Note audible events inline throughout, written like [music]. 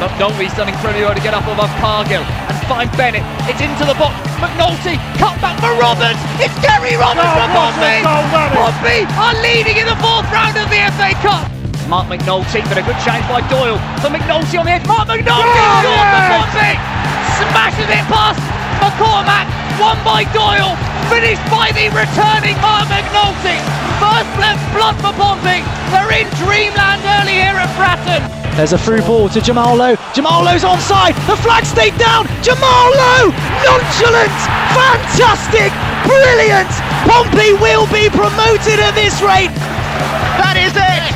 McNulty's done incredibly well to get up above Cargill and find Bennett. It's into the box. McNulty, cut back for Roberts. It's Gary Roberts Oh, for what a Pompey. goal that is. Pompey are leading in the fourth round of the FA Cup. Marc McNulty, but a good change by Doyle. For McNulty on the edge. Marc McNulty Oh, yes. for Pompey. Smashes it past McCormack. Won by Doyle. Finished by the returning Marc McNulty. First left blood for Pompey. They're in dreamland early here at Fratton. There's a through ball to Jamal Lowe. Jamal Lowe's onside. The flag stayed down. Jamal Lowe, nonchalant, fantastic, brilliant. Pompey will be promoted at this rate. That is it!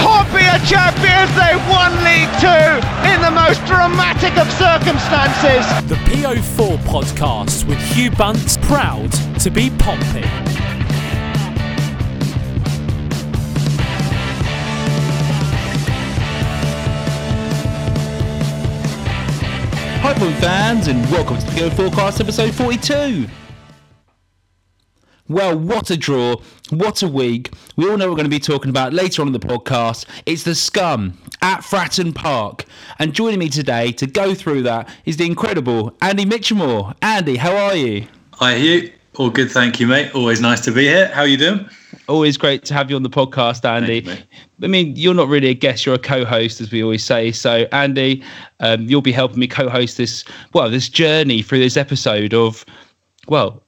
Pompey are champions, they won League Two in the most dramatic of circumstances. The PO4 podcast with Hugh Bunce, proud to be Pompey. Hi, fans, and welcome to the Go Forecast episode 42. Well, what a draw. What a week. We all know we're going to be talking about later on in the podcast. It's the scum at Fratton Park. And joining me today to go through that is the incredible Andy Mitchamore. Andy, how are you? Hi, Hugh. All good, thank you, mate. Always nice to be here. How are you doing? Always great to have you on the podcast, Andy. You. I mean, you're not really a guest; you're a co-host, as we always say. So, Andy, um, you'll be helping me co-host this, well, this journey through this episode of, well,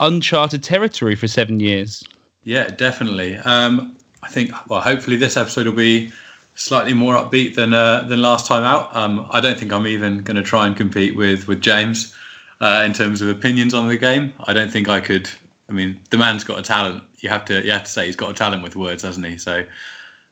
uncharted territory for seven years. Yeah, definitely. Um, I think, well, hopefully this episode will be slightly more upbeat than uh, than last time out. Um, I don't think I'm even going to try and compete with with James uh, in terms of opinions on the game. I don't think I could. I mean, the man's got a talent. You have to you have to say he's got a talent with words, hasn't he? So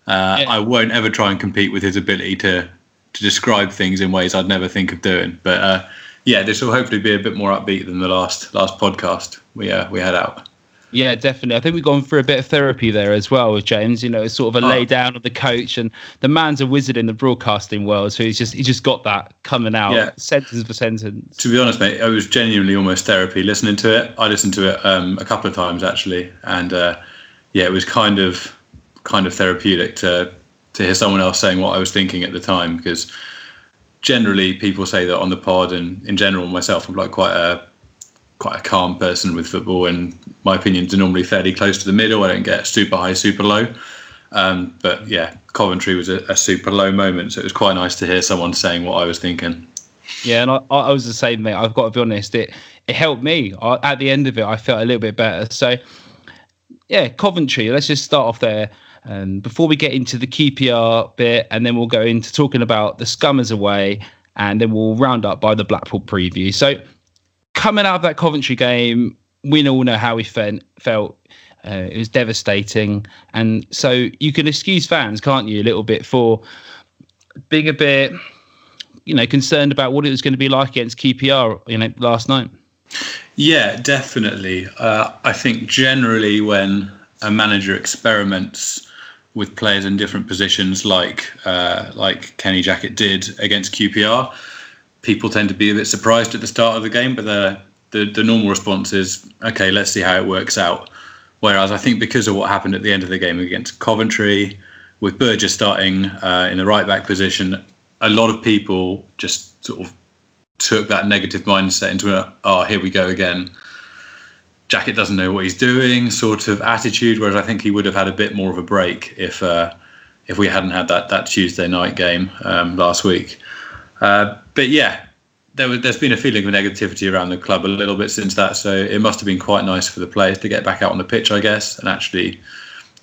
uh, I won't ever try and compete with his ability to to describe things in ways I'd never think of doing. But uh, yeah, this will hopefully be a bit more upbeat than the last last podcast we uh, we had out. Yeah, definitely. I think we've gone through a bit of therapy there as well with James. You know, it's sort of a Oh. lay down of the coach, and the man's a wizard in the broadcasting world, so he's just he's just got that coming out Yeah. sentence for sentence. To be honest, mate, it was genuinely almost therapy listening to it. I listened to it um, a couple of times actually, and uh, yeah, it was kind of kind of therapeutic to to hear someone else saying what I was thinking at the time because generally people say that on the pod and in general myself I'm like quite a quite a calm person with football and my opinions are normally fairly close to the middle. I don't get super high, super low. Um, but yeah, Coventry was a, a super low moment, so it was quite nice to hear someone saying what I was thinking. Yeah, and I, I was the same, mate. I've got to be honest. It it helped me. I, at the end of it, I felt a little bit better. So, yeah, Coventry. Let's just start off there. Um, before we get into the QPR bit, and then we'll go into talking about the Scummers away, and then we'll round up by the Blackpool preview. So, coming out of that Coventry game, we all know how we fe- felt. Uh, it was devastating, and so you can excuse fans, can't you, a little bit for being a bit you know, concerned about what it was going to be like against QPR, you know, last night. Yeah, definitely. Uh, I think generally when a manager experiments with players in different positions, like uh, like Kenny Jackett did against QPR, people tend to be a bit surprised at the start of the game. But the the, the normal response is, okay, let's see how it works out. Whereas I think because of what happened at the end of the game against Coventry, with Burgess starting uh, in the right back position, a lot of people just sort of took that negative mindset into a oh here we go again Jackett doesn't know what he's doing sort of attitude whereas I think he would have had a bit more of a break if uh, if we hadn't had that that Tuesday night game um, last week. Uh, but yeah there was, there's been a feeling of negativity around the club a little bit since that so it must have been quite nice for the players to get back out on the pitch I guess and actually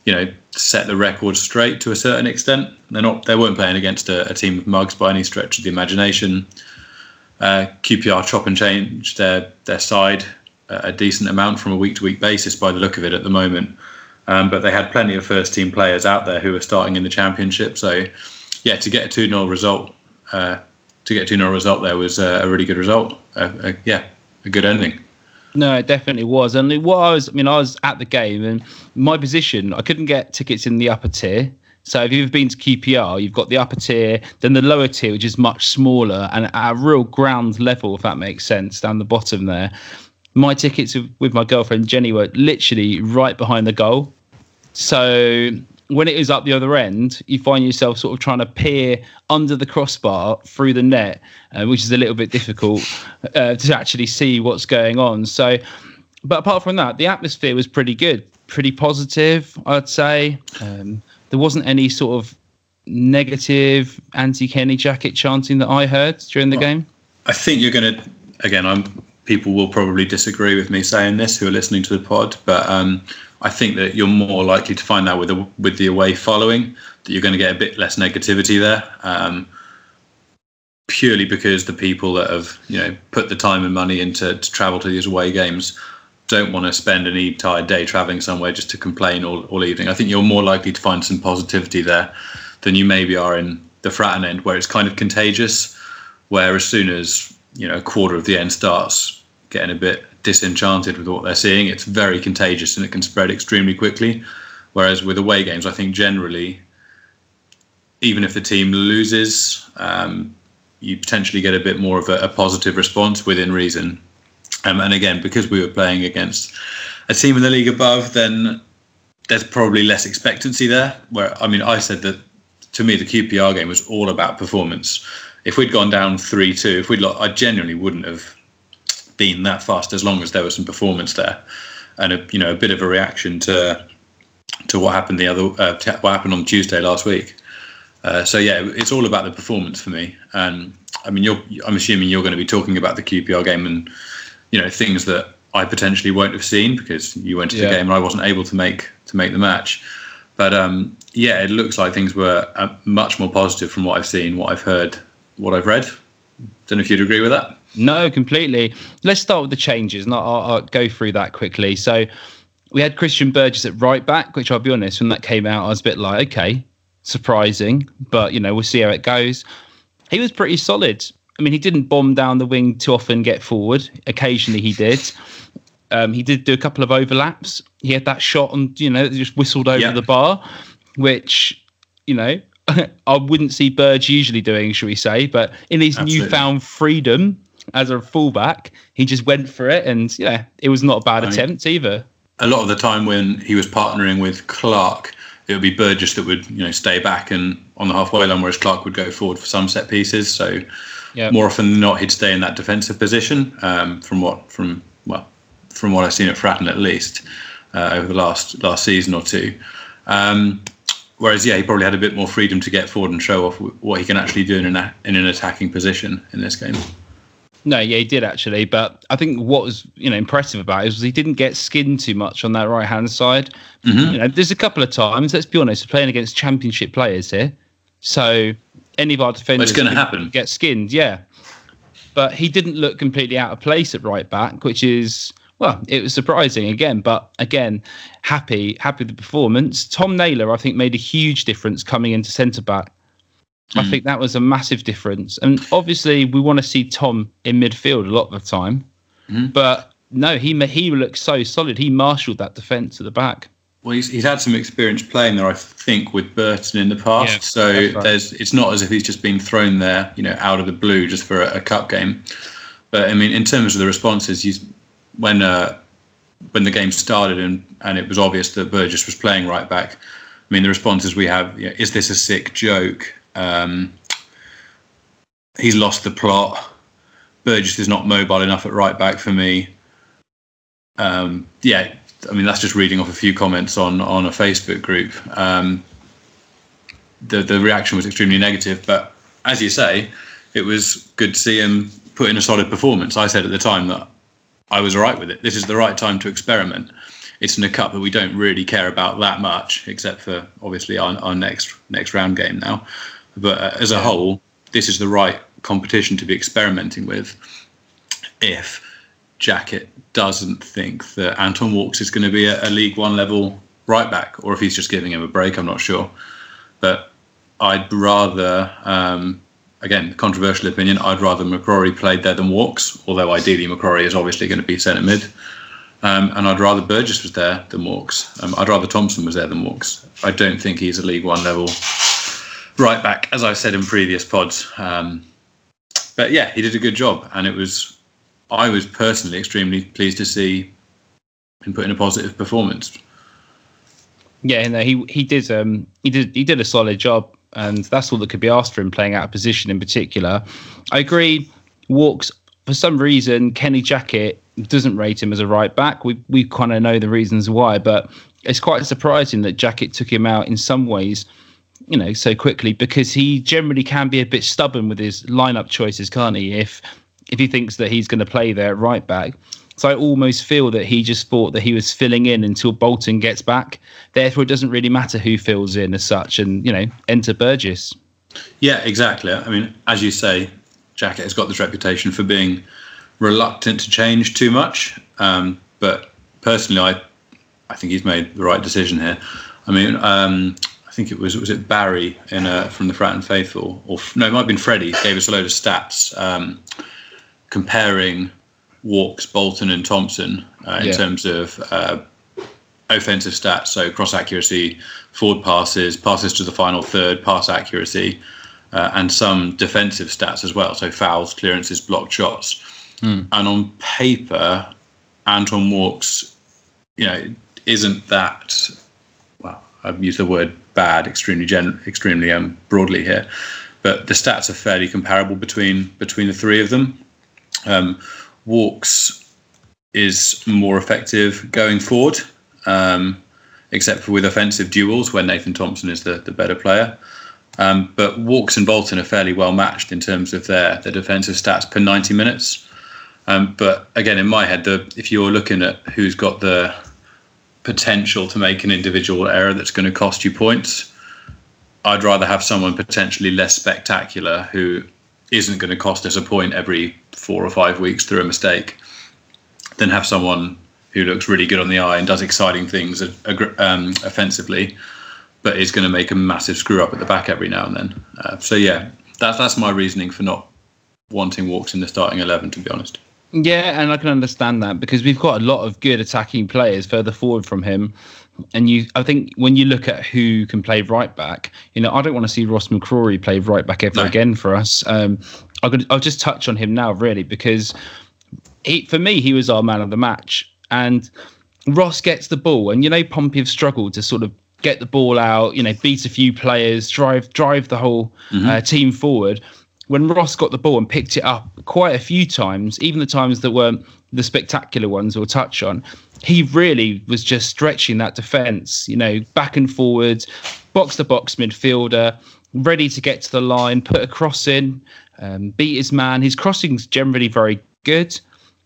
you know set the record straight to a certain extent. They're not they weren't playing against a, a team of mugs by any stretch of the imagination. Uh, QPR chop and change their their side a decent amount from a week to week basis by the look of it at the moment. Um, but they had plenty of first team players out there who were starting in the championship. So yeah, to get a 2 0 result, uh, to get a 2 0 result there was uh, a really good result. Uh, uh, yeah, a good ending. No, it definitely was. And what I was, I mean, I was at the game and my position, I couldn't get tickets in the upper tier. So if you've been to QPR, you've got the upper tier, then the lower tier, which is much smaller and at a real ground level, if that makes sense, down the bottom there. My tickets with, my girlfriend Jenny were literally right behind the goal. So when it is up the other end, you find yourself sort of trying to peer under the crossbar through the net, uh, which is a little bit difficult uh, to actually see what's going on. So, but apart from that, the atmosphere was pretty good, pretty positive, I'd say. Um, there wasn't any sort of negative anti Kenny Jackett chanting that I heard during the game. I think you're going to, again, I'm people will probably disagree with me saying this who are listening to the pod, but um, I think that you're more likely to find that with the, with the away following that you're going to get a bit less negativity there. Um, purely because the people that have you know put the time and money into to travel to these away games don't want to spend an entire day traveling somewhere just to complain all, all evening. I think you're more likely to find some positivity there than you maybe are in the Fratton end, where it's kind of contagious. Where as soon as you know a quarter of the end starts getting a bit disenchanted with what they're seeing, it's very contagious and it can spread extremely quickly. Whereas with away games, I think generally, even if the team loses, um, you potentially get a bit more of a, a positive response within reason. Um, and again, because we were playing against a team in the league above, then there's probably less expectancy there. Where I mean, I said that to me the QPR game was all about performance. If we'd gone down three two, if we'd, I genuinely wouldn't have been that fast as long as there was some performance there, and a you know a bit of a reaction to to what happened the other uh, what happened on Tuesday last week. Uh, so yeah, it's all about the performance for me. And I mean, you're I'm assuming you're going to be talking about the QPR game and you know things that I potentially won't have seen because you went to yeah. the game and I wasn't able to make to make the match. But um, yeah, it looks like things were uh, much more positive from what I've seen, what I've heard, what I've read. Don't know if you'd agree with that. No, completely. Let's start with the changes, and I'll, I'll go through that quickly. So we had Christian Burgess at right back, which I'll be honest, when that came out, I was a bit like, okay, surprising, but you know, we'll see how it goes. He was pretty solid. I mean, he didn't bomb down the wing too often, get forward. Occasionally, he did. Um, he did do a couple of overlaps. He had that shot on, you know, just whistled over the bar, which, you know, [laughs] I wouldn't see Burge usually doing, should we say? But in his Absolutely. newfound freedom as a fullback, he just went for it, and yeah, it was not a bad I attempt mean, either. A lot of the time when he was partnering with Clark, it would be Burgess that would, you know, stay back and on the halfway line, whereas Clark would go forward for some set pieces. So yep. more often than not, he'd stay in that defensive position. Um, from what from well, from what I've seen at Fratton at least uh, over the last last season or two. Um, whereas, yeah, he probably had a bit more freedom to get forward and show off what he can actually do in an in an attacking position in this game. No, yeah, he did actually. But I think what was you know impressive about it was he didn't get skinned too much on that right hand side. Mm-hmm. You know, there's a couple of times. Let's be honest, we're playing against championship players here, so any of our defenders well, going to happen get skinned. Yeah, but he didn't look completely out of place at right back, which is well, it was surprising again, but again, happy happy with the performance. Tom Naylor, I think, made a huge difference coming into centre back. Mm. I hmm. think that was a massive difference. And obviously, we want to see Tom in midfield a lot of the time. Mm. But no, he he looked so solid. He marshalled that defence at the back. Well, he's, he's had some experience playing there, I think, with Burton in the past. Yeah, so right. there's it's not as if he's just been thrown there, you know, out of the blue just for a, a cup game. But I mean, in terms of the responses, he's when uh, when the game started and and it was obvious that Burgess was playing right back. I mean, the responses we have: you know, is this a sick joke? Um, he's lost the plot. Burgess is not mobile enough at right back for me. Um, yeah, I mean that's just reading off a few comments on on a Facebook group. Um, the the reaction was extremely negative, but as you say, it was good to see him put in a solid performance. I said at the time that I was all right with it. This is the right time to experiment it's in a cup that we don't really care about that much, except for obviously our, our next next round game now. But uh, as a whole, this is the right competition to be experimenting with. If Jackett doesn't think that Anton Walkes is going to be a, a League One level right back, or if he's just giving him a break, I'm not sure. But I'd rather, um, again, controversial opinion, I'd rather McCrorie played there than Walkes, although ideally McCrorie is obviously going to be centre mid. Um, and I'd rather Burgess was there than Walkes. Um, I'd rather Thompson was there than Walkes. I don't think he's a League One level right back, as I've said in previous pods. Um, but yeah, he did a good job, and it was. I was personally extremely pleased to see him put in a positive performance. Yeah, no, he he did um he did he did a solid job, and that's all that could be asked for him playing out of position in particular. I agree. Walkes for some reason Kenny Jackett doesn't rate him as a right back. We we kind of know the reasons why, but it's quite surprising that Jackett took him out in some ways, you know, so quickly because he generally can be a bit stubborn with his lineup choices, can't he? If if he thinks that he's going to play there at right back. So I almost feel that he just thought that he was filling in until Bolton gets back. Therefore, it doesn't really matter who fills in as such, and you know, enter Burgess. Yeah, exactly. I mean, as you say, Jackett has got this reputation for being reluctant to change too much. Um, but personally, I I think he's made the right decision here. I mean, um, I think it was was it Barry in a, from the Fratton Faithful, or no, it might have been Freddie. Gave us a load of stats um, comparing Walkes, Bolton, and Thompson uh, in Yeah. terms of uh, offensive stats. So cross accuracy, forward passes, passes to the final third, pass accuracy, uh, and some defensive stats as well. So fouls, clearances, blocked shots. And on paper, Anton Walkes, you know, isn't that well? I've used the word bad extremely gen- extremely um, broadly here, but the stats are fairly comparable between between the three of them. Um, Walkes is more effective going forward, um, except for with offensive duels where Nathan Thompson is the, the better player. Um, but Walkes and Bolton are fairly well matched in terms of their, their defensive stats per 90 minutes. Um, but again, in my head, the, if you're looking at who's got the potential to make an individual error that's going to cost you points, I'd rather have someone potentially less spectacular who isn't going to cost us a point every four or five weeks through a mistake than have someone who looks really good on the eye and does exciting things um, offensively, but is going to make a massive screw up at the back every now and then. Uh, so yeah, that's that's my reasoning for not wanting Walkes in the starting eleven. To be honest. Yeah, and I can understand that because we've got a lot of good attacking players further forward from him. And you, I think, when you look at who can play right back, you know, I don't want to see Ross McCrorie play right back ever No. again for us. Um, I'll, go- I'll just touch on him now, really, because he, for me, he was our man of the match. And Ross gets the ball, and you know, Pompey have struggled to sort of get the ball out, you know, beat a few players, drive drive the whole uh, team forward. When Ross got the ball and picked it up quite a few times, even the times that weren't the spectacular ones we'll touch on, he really was just stretching that defence, you know, back and forwards, box to box midfielder, ready to get to the line, put a cross in, um, beat his man. His crossing's generally very good.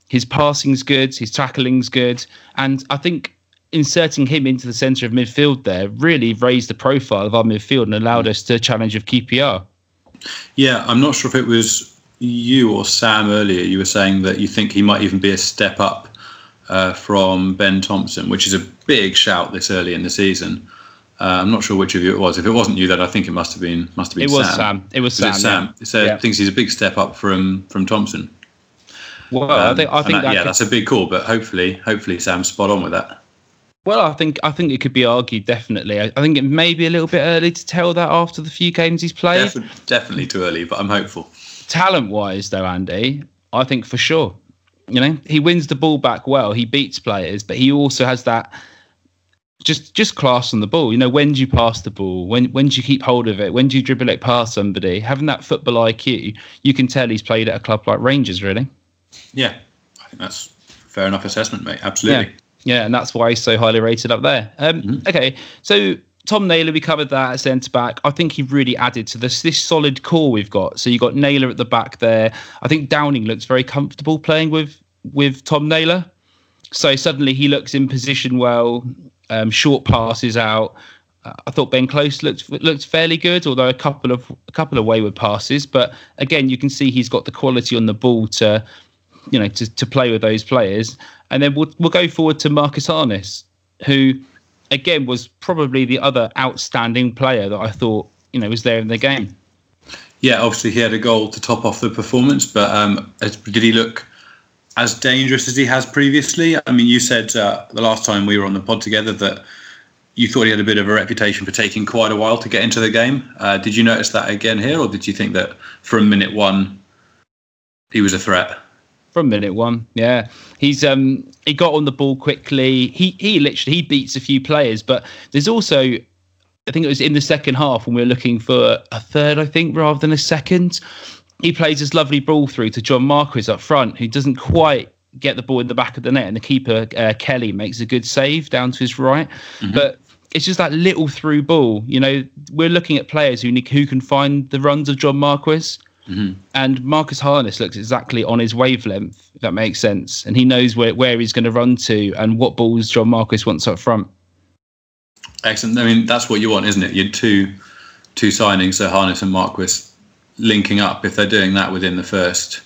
His passing's good, his tackling's good, and I think inserting him into the centre of midfield there really raised the profile of our midfield and allowed us to challenge of QPR. Yeah, I'm not sure if it was you or Sam earlier. You were saying that you think he might even be a step up uh, from Ben Thompson, which is a big shout this early in the season. Uh, I'm not sure which of you it was. If it wasn't you, then I think it must have been must have been It was Sam. Sam. It was Was Sam. it Sam? So Yeah. thinks he's a big step up from from Thompson. Well, I Um, think I think that- that yeah, could- that's a big call. But hopefully, hopefully Sam's spot on with that. Well, I think I think it could be argued definitely. I, I think it may be a little bit early to tell that after the few games he's played. Defi- definitely too early, but I'm hopeful. Talent wise, though, Andy, I think for sure. You know, he wins the ball back well. He beats players, but he also has that just just class on the ball. You know, when do you pass the ball? When when do you keep hold of it? When do you dribble it past somebody? Having that football IQ, you can tell he's played at a club like Rangers, really. Yeah, I think that's fair enough assessment, mate. Absolutely. Yeah, yeah, and that's why he's so highly rated up there. Um, Okay, so Tom Naylor, we covered that at centre back. I think he really added to this this solid core we've got. So you got Naylor at the back there. I think Downing looks very comfortable playing with with Tom Naylor. So suddenly he looks in position well. Um, short passes out. Uh, I thought Ben Close looked looked fairly good, although a couple of a couple of wayward passes. But again, you can see he's got the quality on the ball to you know, to, to play with those players. And then we'll we'll go forward to Marcus Harness, who again was probably the other outstanding player that I thought, you know, was there in the game. Yeah, obviously he had a goal to top off the performance, but um, did he look as dangerous as he has previously? I mean, you said uh, the last time we were on the pod together that you thought he had a bit of a reputation for taking quite a while to get into the game. Uh, did you notice that again here, or did you think that from minute one he was a threat? From minute one. Yeah, he's um he got on the ball quickly. He he literally he beats a few players, but there's also I think it was in the second half when we were looking for a third, I think, rather than a second. He plays this lovely ball through to John Marquis up front, who doesn't quite get the ball in the back of the net, and the keeper uh, Kelly makes a good save down to his right. Mm-hmm. But it's just that little through ball. You know, we're looking at players who who can find the runs of John Marquis. Mm-hmm. And Marcus Harness looks exactly on his wavelength, if that makes sense. And he knows where, where he's going to run to and what balls John Marquis wants up front. Excellent. I mean, that's what you want, isn't it? You're two two signings, so Harness and Marquis linking up. If they're doing that within the first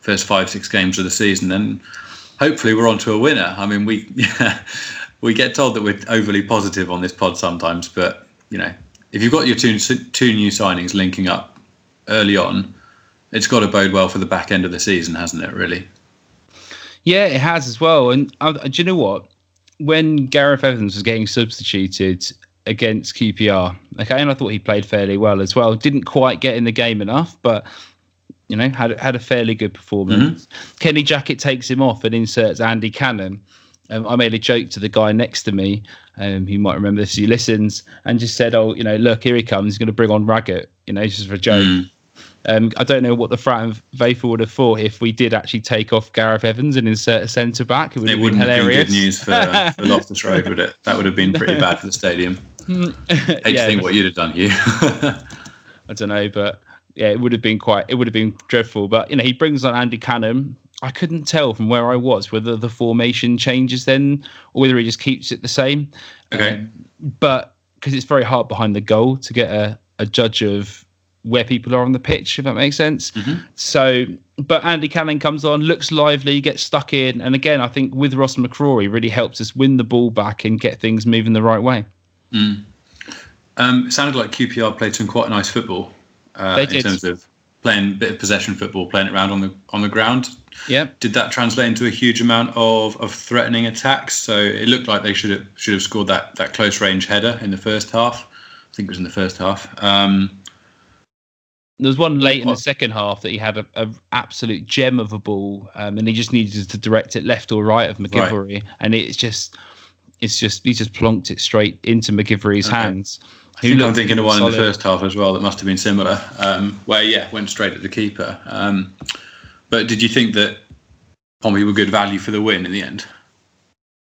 first five six games of the season, then hopefully we're on to a winner. I mean, we yeah, [laughs] we get told that we're overly positive on this pod sometimes, but you know, if you've got your two two new signings linking up early on, it's got to bode well for the back end of the season, hasn't it? Really. Yeah, it has as well. And uh, do you know what? When Gareth Evans was getting substituted against QPR, okay, and I thought he played fairly well as well. Didn't quite get in the game enough, but you know, had had a fairly good performance. Mm-hmm. Kenny Jackett takes him off and inserts Andy Cannon. Um, I made a joke to the guy next to me, um, he might remember this, he listens, and just said, "Oh, you know, look, here he comes. He's going to bring on Raggett, you know, just for a joke." Mm. Um, I don't know what the Frat and Vafer would have thought if we did actually take off Gareth Evans and insert a centre back. It would it have been hilarious. Have been good news for, uh, for Loftus Road, would it? That would have been pretty bad for the stadium. [laughs] Hate yeah, think what you'd have done, you. [laughs] I don't know, but yeah, it would have been quite. It would have been dreadful. But you know, he brings on Andy Cannon. I couldn't tell from where I was whether the formation changes then or whether he just keeps it the same. Okay. Um, but because it's very hard behind the goal to get a, a judge of where people are on the pitch, if that makes sense. Mm-hmm. So, but Andy Cannon comes on, looks lively, gets stuck in, and again, I think with Ross McCrorie really helps us win the ball back and get things moving the right way. Mm. Um, it sounded like QPR played some quite nice football uh, in terms of playing a bit of possession football, playing it around on the on the ground. Yeah. Did that translate into a huge amount of, of threatening attacks? So it looked like they should have should have scored that that close range header in the first half. I think it was in the first half. Um, there was one late in the second half that he had a, a absolute gem of a ball, um, and he just needed to direct it left or right of MacGillivray, right. and it's just, it's just he just plonked it straight into MacGillivray's okay. hands. I think I'm thinking of one solid. in the first half as well that must have been similar, um, where yeah, went straight at the keeper. Um, but did you think that Pompey were good value for the win in the end?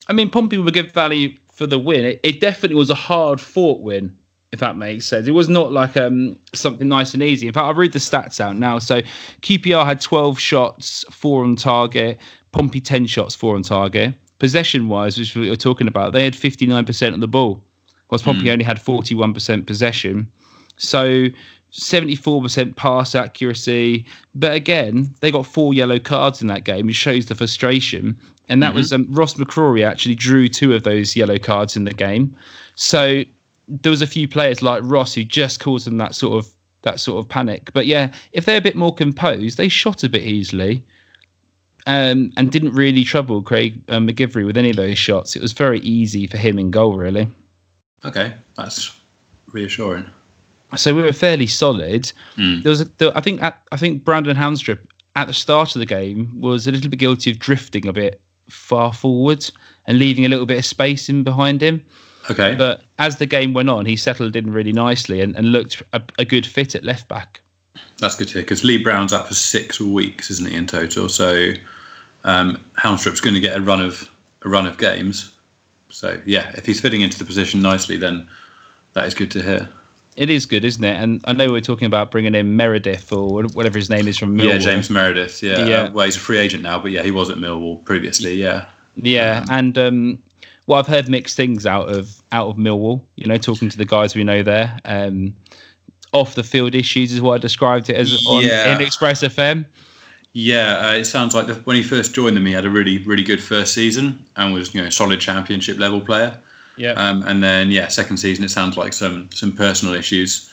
I mean, Pompey were good value for the win. It, it definitely was a hard fought win if that makes sense. It was not like um, something nice and easy. In fact, I'll read the stats out now. So QPR had 12 shots, four on target. Pompey 10 shots, four on target. Possession wise, which we were talking about, they had 59% of the ball, whilst Pompey mm. only had 41% possession. So 74% pass accuracy. But again, they got four yellow cards in that game, which shows the frustration. And that mm-hmm. was um, Ross McCrorie actually drew two of those yellow cards in the game. So there was a few players like Ross who just caused them that sort of that sort of panic. But yeah, if they're a bit more composed, they shot a bit easily. Um, and didn't really trouble Craig uh, MacGillivray with any of those shots. It was very easy for him in goal, really. Okay, that's reassuring. So we were fairly solid. Mm. There was, a, there, I think, at, I think Brandon Haunstrup at the start of the game was a little bit guilty of drifting a bit far forward and leaving a little bit of space in behind him. Okay. But as the game went on, he settled in really nicely and, and looked a, a good fit at left back. That's good to hear because Lee Brown's out for six weeks, isn't he, in total? So um, Haunstrup's going to get a run of a run of games. So yeah, if he's fitting into the position nicely, then that is good to hear. It is good, isn't it? And I know we're talking about bringing in Meredith or whatever his name is from Millwall. Yeah, James Meredith. Yeah. yeah. Uh, well, he's a free agent now, but yeah, he was at Millwall previously. Yeah. Yeah, um, and um, well, I've heard mixed things out of out of Millwall. You know, talking to the guys we know there. Um, off the field issues is what I described it as on yeah. in Express FM. Yeah, uh, it sounds like the, when he first joined them, he had a really, really good first season and was, you know, solid championship level player. Yeah. Um, and then, yeah, second season, it sounds like some some personal issues,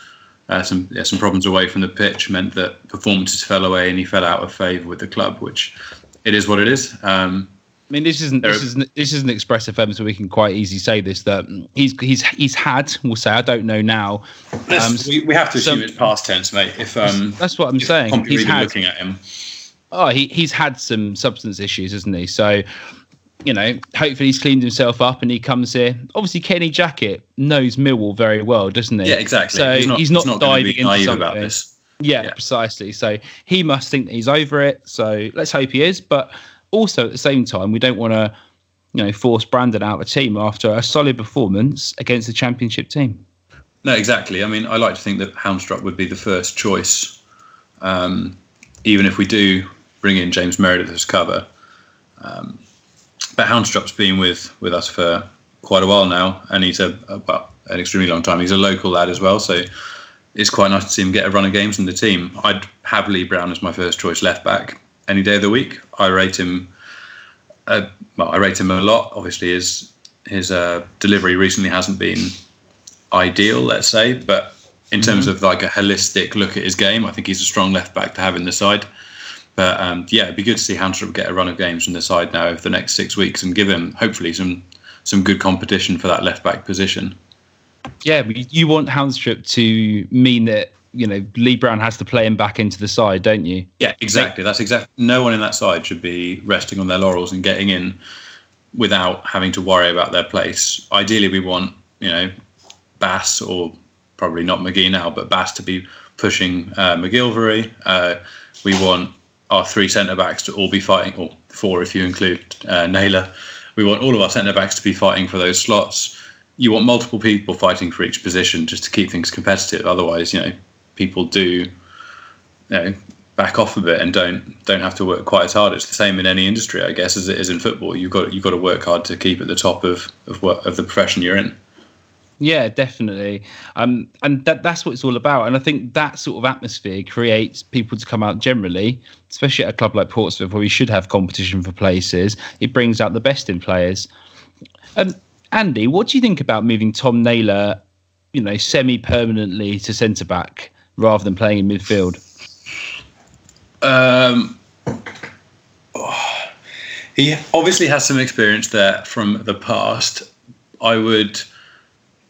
uh, some yeah, some problems away from the pitch meant that performances fell away and he fell out of favour with the club, which it is what it is. Um, I mean, this isn't this isn't this isn't Express FM, so we can quite easily say this that he's he's he's had. We'll say I don't know now. Um, we, we have to assume some, it's past tense, mate. If um, that's what I'm saying. He's had, looking at him. oh, he he's had some substance issues, hasn't he? So, you know, hopefully he's cleaned himself up and he comes here. Obviously, Kenny Jackett knows Millwall very well, doesn't he? Yeah, exactly. So he's not, he's not, he's not diving into something. about this. Yeah, Yeah. precisely. So he must think that he's over it. So let's hope he is. But also at the same time, we don't want to, you know, force Brandon out of a team after a solid performance against the championship team. No, exactly. I mean, I like to think that Haunstrup would be the first choice, um, even if we do bring in James Meredith as cover. Um, but Haunstrup's been with, with us for quite a while now, and he's a, a well, an extremely long time. He's a local lad as well, so it's quite nice to see him get a run of games in the team. I'd have Lee Brown as my first choice left back any day of the week. I rate him. Uh, well, I rate him a lot. Obviously, his his uh, delivery recently hasn't been ideal, let's say. But in terms of like a holistic look at his game, I think he's a strong left back to have in the side. But um, yeah, it'd be good to see Haunstrup get a run of games from the side now over the next six weeks and give him hopefully some some good competition for that left back position. Yeah, you want Haunstrup to mean that you know Lee Brown has to play him back into the side, don't you? Yeah, exactly. That's exactly. No one in that side should be resting on their laurels and getting in without having to worry about their place. Ideally, we want you know Bass or probably not McGee now, but Bass to be pushing uh, MacGillivray. Uh, we want our three centre backs to all be fighting, or four if you include uh, Naylor. We want all of our centre backs to be fighting for those slots. You want multiple people fighting for each position just to keep things competitive. Otherwise, you know, people do you know back off a bit and don't don't have to work quite as hard. It's the same in any industry, I guess, as it is in football. You've got you've got to work hard to keep at the top of of what of the profession you're in. Yeah, definitely. Um, and that that's what it's all about. And I think that sort of atmosphere creates people to come out generally, especially at a club like Portsmouth, where we should have competition for places. It brings out the best in players. Um, Andy, what do you think about moving Tom Naylor, you know, semi-permanently to centre back rather than playing in midfield? Um, he obviously has some experience there from the past. I would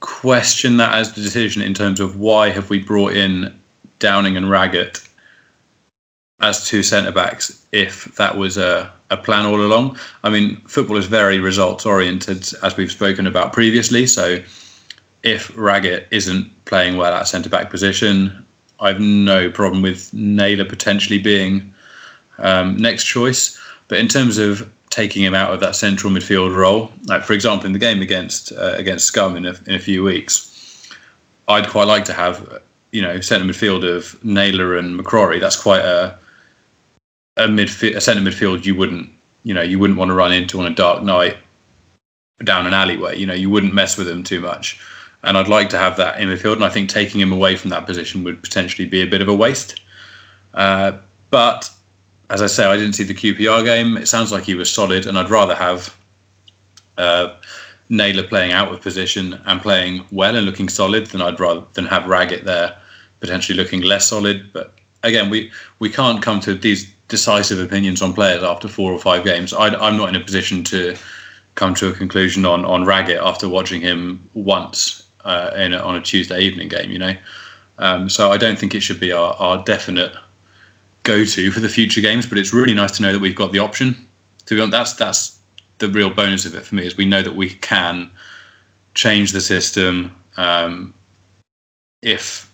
question that as the decision in terms of why have we brought in Downing and Raggett as two centre backs if that was a, a plan all along. I mean, football is very results oriented, as we've spoken about previously. So if Raggett isn't playing well at centre back position, I've no problem with Naylor potentially being um, next choice. But in terms of taking him out of that central midfield role, like for example in the game against uh, against Scum in a, in a few weeks, I'd quite like to have you know centre midfield of Naylor and McCrorie. That's quite a a midfield a centre midfield you wouldn't you know you wouldn't want to run into on a dark night down an alleyway. You know you wouldn't mess with them too much. And I'd like to have that in midfield, and I think taking him away from that position would potentially be a bit of a waste. Uh, but as I say, I didn't see the QPR game. It sounds like he was solid, and I'd rather have uh, Naylor playing out of position and playing well and looking solid than I'd rather than have Raggett there potentially looking less solid. But again, we we can't come to these decisive opinions on players after four or five games. I, I'm not in a position to come to a conclusion on on Raggett after watching him once uh, in a, on a Tuesday evening game. You know, um, so I don't think it should be our, our definite go to for the future games. But it's really nice to know that we've got the option. To be honest, that's that's the real bonus of it for me is we know that we can change the system um, if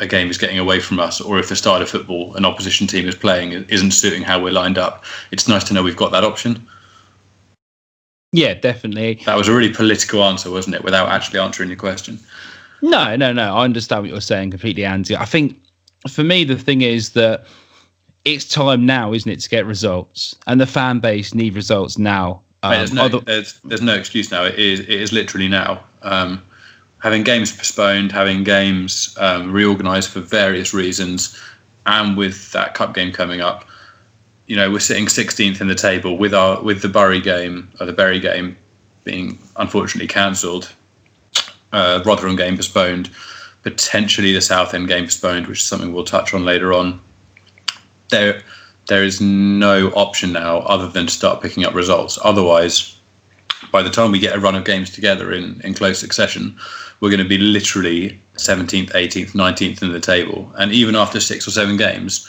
a game is getting away from us or if the style of football an opposition team is playing isn't suiting how we're lined up. It's nice to know we've got that option. Yeah, definitely. That was a really political answer, wasn't it? Without actually answering your question. No, no, no. I understand what you're saying completely, Andy. I think for me, the thing is that it's time now, isn't it, to get results, and the fan base need results now. Um, there's, no, other- there's, there's no excuse now. It is it is literally now. Um, having games postponed, having games um, reorganised for various reasons, and with that cup game coming up, you know we're sitting 16th in the table with our with the Bury game or the Bury game being unfortunately cancelled, uh, Rotherham game postponed, potentially the Southend game postponed, which is something we'll touch on later on. There, there is no option now other than to start picking up results. Otherwise, by the time we get a run of games together in, in close succession, we're going to be literally 17th, 18th, 19th in the table. And even after six or seven games,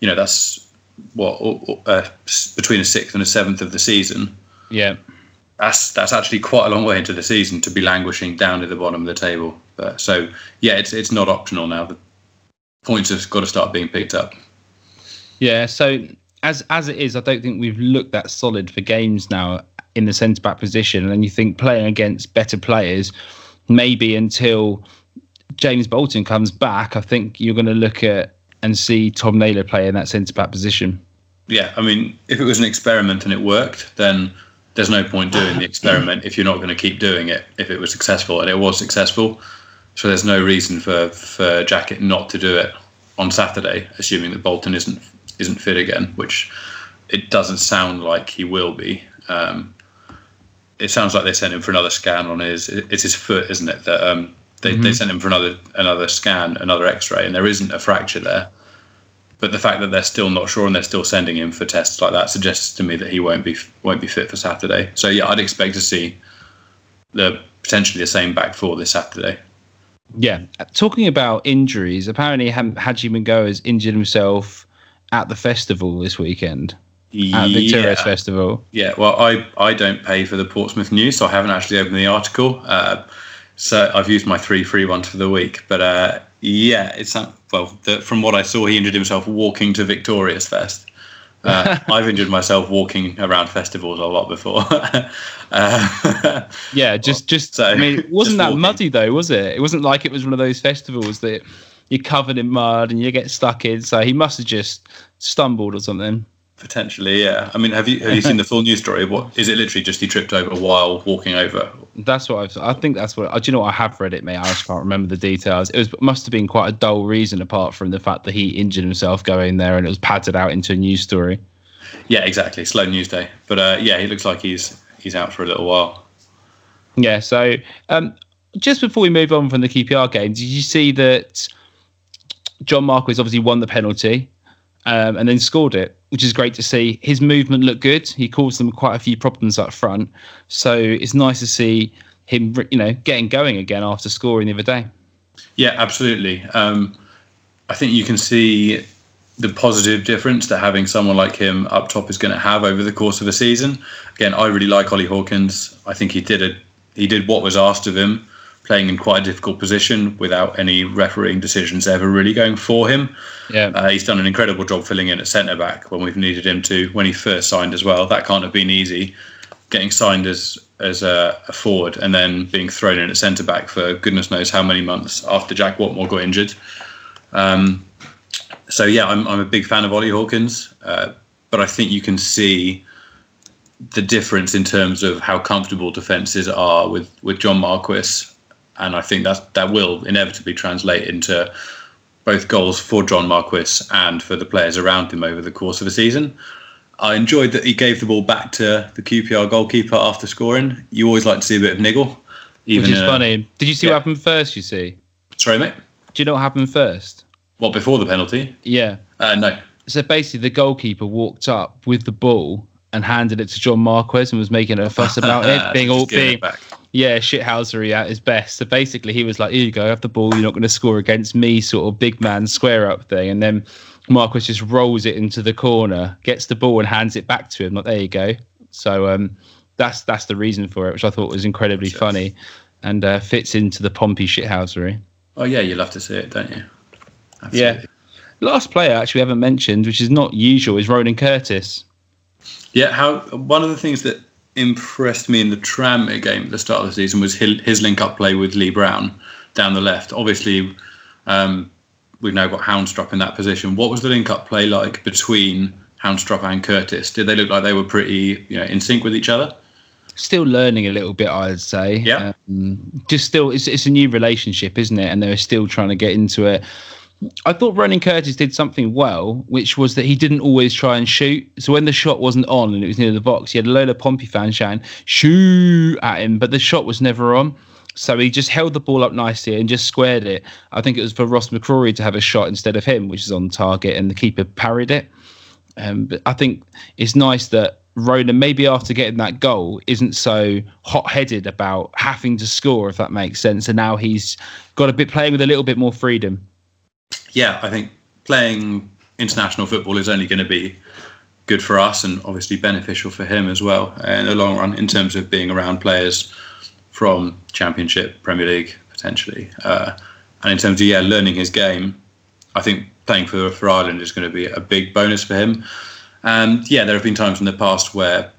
you know, that's what uh, between a sixth and a seventh of the season. Yeah, that's that's actually quite a long way into the season to be languishing down at the bottom of the table. But, so yeah, it's it's not optional now. The points have got to start being picked up. Yeah. So as as it is, I don't think we've looked that solid for games now in the centre back position. And you think playing against better players, maybe until James Bolton comes back, I think you're going to look at and see Tom Naylor play in that centre back position. Yeah, I mean, if it was an experiment and it worked, then there's no point doing the experiment if you're not going to keep doing it. If it was successful and it was successful, so there's no reason for for Jackett not to do it on Saturday, assuming that Bolton isn't isn't fit again, which it doesn't sound like he will be. Um, it sounds like they sent him for another scan on his it's his foot, isn't it? That um, they mm-hmm. they sent him for another another scan, another X-ray, and there isn't a fracture there. But the fact that they're still not sure and they're still sending him for tests like that suggests to me that he won't be won't be fit for Saturday. So yeah, I'd expect to see the potentially the same back four this Saturday. Yeah, talking about injuries, apparently Haji Mnoga has injured himself at the festival this weekend at Victorious yeah. Festival. Yeah, well, I, I don't pay for the Portsmouth News, so I haven't actually opened the article. Uh, so I've used my three free ones for the week. But uh, yeah, it's well, the, from what I saw, he injured himself walking to Victorious Fest. Uh, [laughs] I've injured myself walking around festivals a lot before. [laughs] uh, [laughs] yeah, just just. So, I mean, it wasn't that walking. muddy though, was it? It wasn't like it was one of those festivals that you're covered in mud and you get stuck in. So he must have just stumbled or something. Potentially, yeah. I mean, have you have you seen the full news story? What is it? Literally, just he tripped over while walking over. That's what I've. I think that's what. Do you know? What, I have read it, mate. I just can't remember the details. It was must have been quite a dull reason, apart from the fact that he injured himself going there, and it was padded out into a news story. Yeah, exactly. Slow news day, but uh, yeah, he looks like he's he's out for a little while. Yeah. So um, just before we move on from the QPR game, did you see that John Marquis obviously won the penalty? um, and then scored it, which is great to see. His movement looked good. He caused them quite a few problems up front, so it's nice to see him, you know, getting going again after scoring the other day. Yeah, absolutely. Um, I think you can see the positive difference that having someone like him up top is going to have over the course of a season. Again, I really like Ollie Hawkins. I think he did it. He did what was asked of him playing in quite a difficult position without any refereeing decisions ever really going for him. Yeah, uh, he's done an incredible job filling in at centre back when we've needed him to. When he first signed as well, that can't have been easy. Getting signed as as a, a forward and then being thrown in at centre back for goodness knows how many months after Jack Whatmough got injured. Um, so yeah, I'm I'm a big fan of Ollie Hawkins, uh, but I think you can see the difference in terms of how comfortable defences are with with John Marquis and I think that that will inevitably translate into both goals for John Marquis and for the players around him over the course of the season. I enjoyed that he gave the ball back to the QPR goalkeeper after scoring. You always like to see a bit of niggle. Even Which is funny. Did you see yeah. what happened first? You see? Sorry, mate. Do you know what happened first? What before the penalty? Yeah. Uh, no. So basically, the goalkeeper walked up with the ball and handed it to John Marquis and was making a fuss about it, [laughs] being all being yeah, shithousery at his best. So basically, he was like, "Here you go, have the ball. You're not going to score against me." Sort of big man square up thing, and then Marquis just rolls it into the corner, gets the ball, and hands it back to him. Like, there you go. So um, that's that's the reason for it, which I thought was incredibly funny, and uh, fits into the Pompey shithousery. Oh yeah, you love to see it, don't you? Absolutely. Yeah. Last player actually we haven't mentioned, which is not usual, is Ronan Curtis. Yeah, how one of the things that impressed me in the tram game at the start of the season was his link up play with Lee Brown down the left. Obviously, um, we've now got Haunstrup in that position. What was the link up play like between Haunstrup and Curtis? Did they look like they were pretty you know, in sync with each other? Still learning a little bit, I'd say. Yeah. Um, just still, it's, it's a new relationship, isn't it? And they're still trying to get into it. I thought Ronan Curtis did something well, which was that he didn't always try and shoot. So when the shot wasn't on and it was near the box, he had a load of Pompey fans shouting "shoot" at him, but the shot was never on. So he just held the ball up nicely and just squared it. I think it was for Ross McCrorie to have a shot instead of him, which is on target, and the keeper parried it. Um, but I think it's nice that Ronan, maybe after getting that goal, isn't so hot-headed about having to score, if that makes sense. And now he's got a bit playing with a little bit more freedom yeah, I think playing international football is only going to be good for us and obviously beneficial for him as well in the long run in terms of being around players from Championship, Premier League potentially, uh, and in terms of yeah learning his game. I think playing for for Ireland is going to be a big bonus for him. And yeah, there have been times in the past where,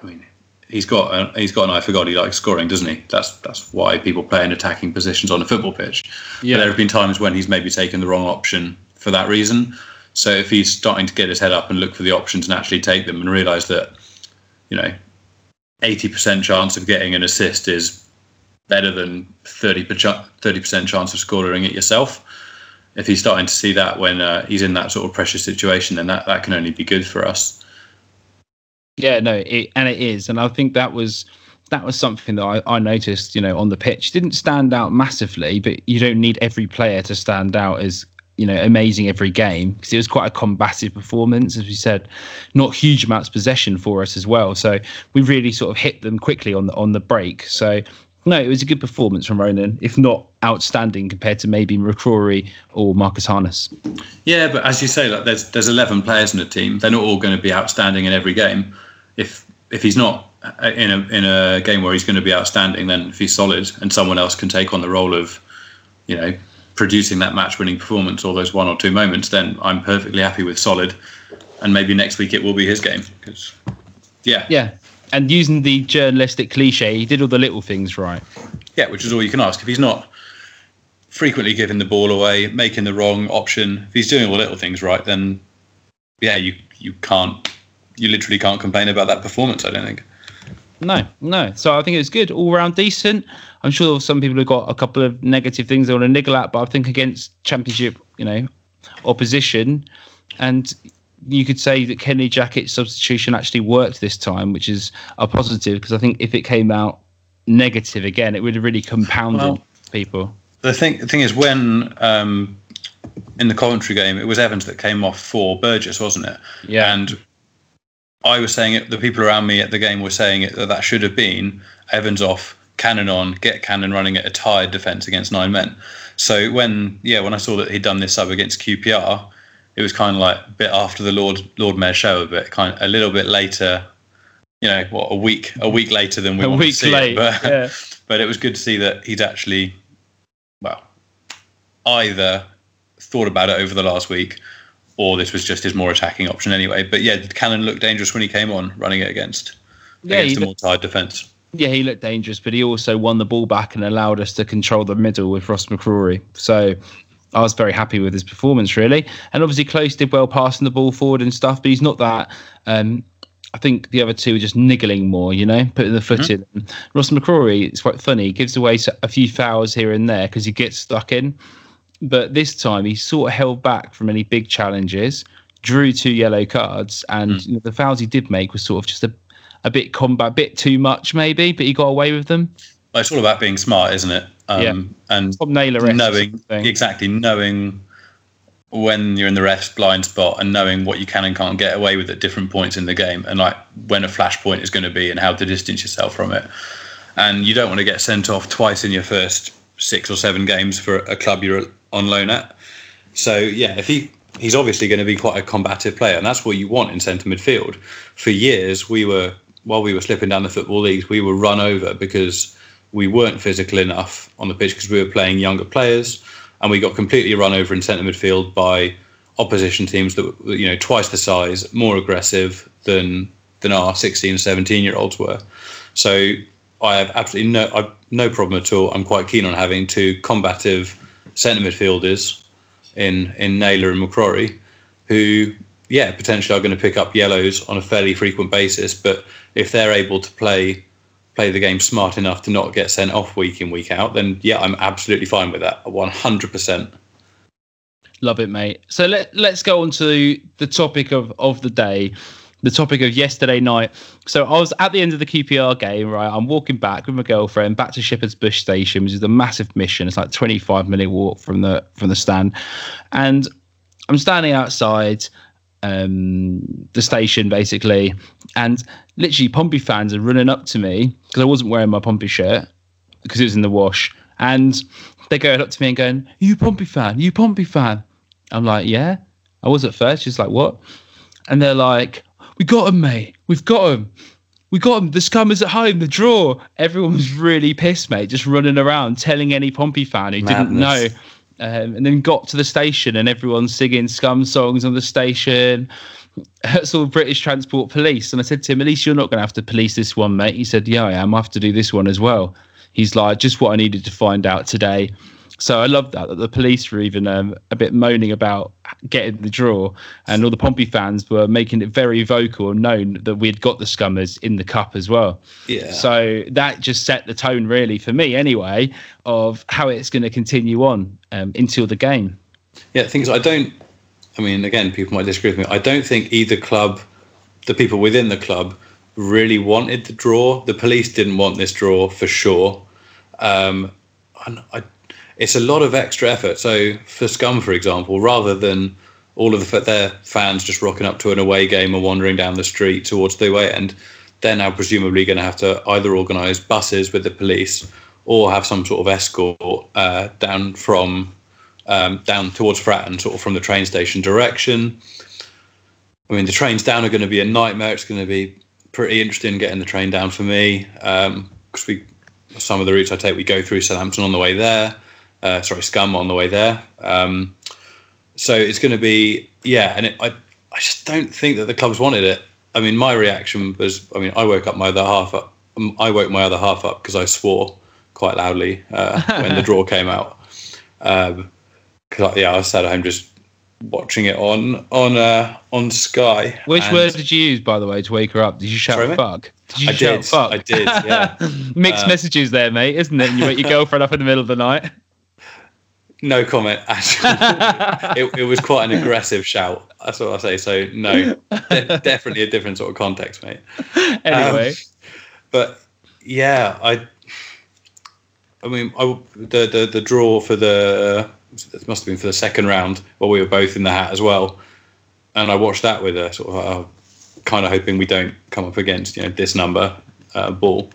I mean, he's got a, he's got an eye for God. He likes scoring, doesn't he? That's that's why people play in attacking positions on a football pitch. Yeah. But there have been times when he's maybe taken the wrong option for that reason. So if he's starting to get his head up and look for the options and actually take them and realise that, you know, eighty percent chance of getting an assist is better than 30 percent chance of scoring it yourself if he's starting to see that when uh, he's in that sort of pressure situation, then that, that can only be good for us. Yeah, no, it, and it is, and I think that was that was something that I, I noticed. You know, on the pitch, didn't stand out massively, but you don't need every player to stand out as you know amazing every game because it was quite a combative performance as we said not huge amounts of possession for us as well so we really sort of hit them quickly on the on the break so no, it was a good performance from Ronan, if not outstanding compared to maybe McCrorie or Marcus Harness. Yeah, but as you say, like there's there's 11 players in the team. They're not all going to be outstanding in every game. If if he's not uh, in a in a game where he's going to be outstanding, then if he's solid and someone else can take on the role of, you know, producing that match-winning performance or those one or two moments, then I'm perfectly happy with solid. And maybe next week it will be his game because, yeah, yeah, and using the journalistic cliche, he did all the little things right. Yeah, which is all you can ask. If he's not frequently giving the ball away, making the wrong option, if he's doing all the little things right, then yeah, you you can't, you literally can't complain about that performance. I don't think. No, no. So I think it was good, all round decent. I'm sure some people have got a couple of negative things they want to niggle at, but I think against championship, you know, opposition, and you could say that Kenny Jackett's substitution actually worked this time, which is a positive because I think if it came out negative again, it would have really compounded well, people. The thing, the thing is, when um, in the Coventry game, it was Evans that came off for Burgess, wasn't it? Yeah. And I was saying it. The people around me at the game were saying it that that should have been Evans off, Cannon on, get Cannon running at a tired defence against nine men. So when yeah, when I saw that he'd done this sub against QPR it was kind of like a bit after the Lord Lord Mayor show, a bit kind of a little bit later. You know, what a week a week later than we a week to see late, it, but yeah. [laughs] but it was good to see that he'd actually, well, either thought about it over the last week, or this was just his more attacking option anyway. But yeah, Cannon looked dangerous when he came on, running it against yeah, against a more tired defence. Yeah, he looked dangerous, but he also won the ball back and allowed us to control the middle with Ross McCrorie. So I was very happy with his performance, really. And obviously, Close did well passing the ball forward and stuff, but he's not that. Um, I think the other two are just niggling more, you know, putting the foot mm-hmm. in. Ross McCrorie, it's quite funny. He gives away a few fouls here and there because he gets stuck in. But this time, he sort of held back from any big challenges, drew two yellow cards, and mm. you know, the fouls he did make was sort of just a, a bit combat, a bit too much, maybe, but he got away with them. It's all about being smart, isn't it? Um, yeah. And knowing exactly knowing when you're in the ref's blind spot and knowing what you can and can't get away with at different points in the game and like when a flashpoint is going to be and how to distance yourself from it. And you don't want to get sent off twice in your first six or seven games for a club you're on loan at. So yeah, if he he's obviously going to be quite a combative player, and that's what you want in centre midfield. For years, we were while we were slipping down the football leagues, we were run over because we weren't physical enough on the pitch because we were playing younger players, and we got completely run over in centre midfield by opposition teams that were you know twice the size, more aggressive than than our 16, 17 year olds were. So I have absolutely no I've no problem at all. I'm quite keen on having two combative centre midfielders in in Naylor and McCrorie, who yeah potentially are going to pick up yellows on a fairly frequent basis. But if they're able to play play the game smart enough to not get sent off week in week out, then yeah, I'm absolutely fine with that. 100%. Love it, mate. So let let's go on to the topic of of the day, the topic of yesterday night. So I was at the end of the QPR game, right? I'm walking back with my girlfriend back to Shepherd's Bush Station, which is a massive mission. It's like 25 minute walk from the from the stand, and I'm standing outside um, the station basically, and literally Pompey fans are running up to me because I wasn't wearing my Pompey shirt because it was in the wash, and they're going up to me and going, "You Pompey fan? You Pompey fan?" I'm like, "Yeah." I was at first, just like, what? And they're like, we got him, mate. We've got him. We got him. The scum scummers at home, the draw. Everyone was really pissed, mate, just running around telling any Pompey fan who didn't know. Um, and then got to the station and everyone's singing scum songs on the station. [laughs] All British Transport Police. And I said to him, at least you're not going to have to police this one, mate. He said, yeah, I am. I have to do this one as well. He's like, just what I needed to find out today. So I love that, that the police were even um, a bit moaning about getting the draw, and all the Pompey fans were making it very vocal and known that we'd got the Scummers in the cup as well. Yeah. So that just set the tone, really, for me anyway, of how it's going to continue on um, until the game. Yeah, things I don't. I mean, again, people might disagree with me. I don't think either club, the people within the club, really wanted the draw. The police didn't want this draw for sure. Um, and I, it's a lot of extra effort. So for Scum, for example, rather than all of the, their fans just rocking up to an away game and wandering down the street towards the away end, they're now presumably going to have to either organise buses with the police or have some sort of escort uh, down from um, down towards Fratton, sort of from the train station direction. I mean, the trains down are going to be a nightmare. It's going to be pretty interesting getting the train down for me because we some of the routes I take we go through Southampton on the way there. Uh, sorry, Scum on the way there. Um, so it's going to be yeah, and it, I I just don't think that the clubs wanted it. I mean, my reaction was I mean I woke up my other half up. um, I woke my other half up because I swore quite loudly uh, [laughs] when the draw came out. Um, cause I, yeah, I was sat at home just watching it on on uh, on Sky. Which and word did you use, by the way, to wake her up? Did you shout Sorry, fuck? Did you I shout did. fuck? I did. Yeah. [laughs] Mixed Uh, messages there, mate, isn't it? And you wake your [laughs] girlfriend up in the middle of the night. No comment. Actually, it, it was quite an aggressive shout. That's what I say. So no, de- definitely a different sort of context, mate. Anyway, Um, but yeah, I. I mean, I, the, the the draw for the it must have been for the second round. Well, we were both in the hat as well, and I watched that with a sort of uh, kind of hoping we don't come up against you know this number uh, ball.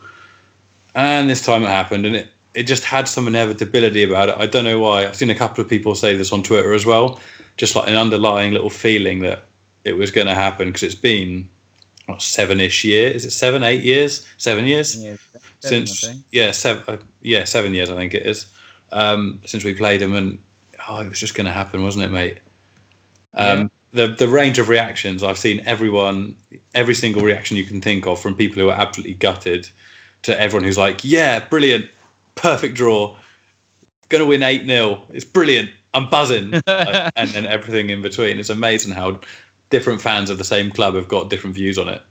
And this time it happened, and it it just had some inevitability about it. I don't know why. I've seen a couple of people say this on Twitter as well, just like an underlying little feeling that it was going to happen because it's been what, seven-ish years. Is it seven, eight years? Seven years Yeah, since yeah seven uh, yeah seven years I think it is um, since we played them and oh it was just going to happen wasn't it mate um, the the range of reactions I've seen everyone every single reaction you can think of from people who are absolutely gutted to everyone who's like yeah brilliant perfect draw gonna win 8-0 it's brilliant I'm buzzing Like, [laughs] uh, and then everything in between it's amazing how different fans of the same club have got different views on it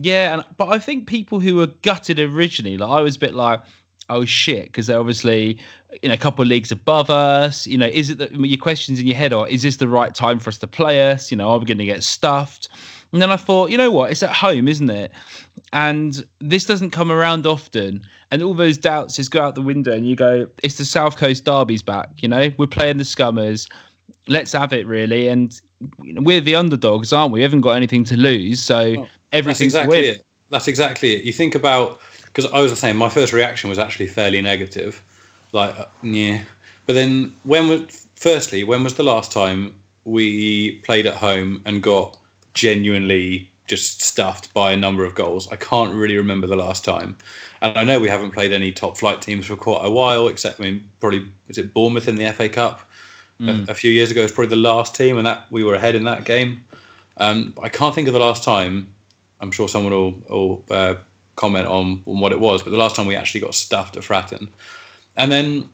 Yeah, and but I think people who were gutted originally, like I was a bit like, oh shit, because they're obviously in a couple of leagues above us. You know, is it that your questions in your head are, is this the right time for us to play us? You know, are we going to get stuffed? And then I thought, you know what, it's at home, isn't it? And this doesn't come around often. And all those doubts just go out the window, and you go, it's the South Coast Derby's back. You know, we're playing the Scummers. Let's have it, really. And we're the underdogs, aren't we? We haven't got anything to lose, so That's everything's exactly to it. That's exactly it. You think about because I was the same. My first reaction was actually fairly negative, like uh, yeah. But then when was firstly when was the last time we played at home and got genuinely just stuffed by a number of goals? I can't really remember the last time, and I know we haven't played any top flight teams for quite a while. Except I mean, probably is it Bournemouth in the FA Cup a, a few years ago? It's probably the last team, and that we were ahead in that game. Um, I can't think of the last time I'm sure someone will, will uh, comment on, on what it was, but the last time we actually got stuffed at Fratton, and then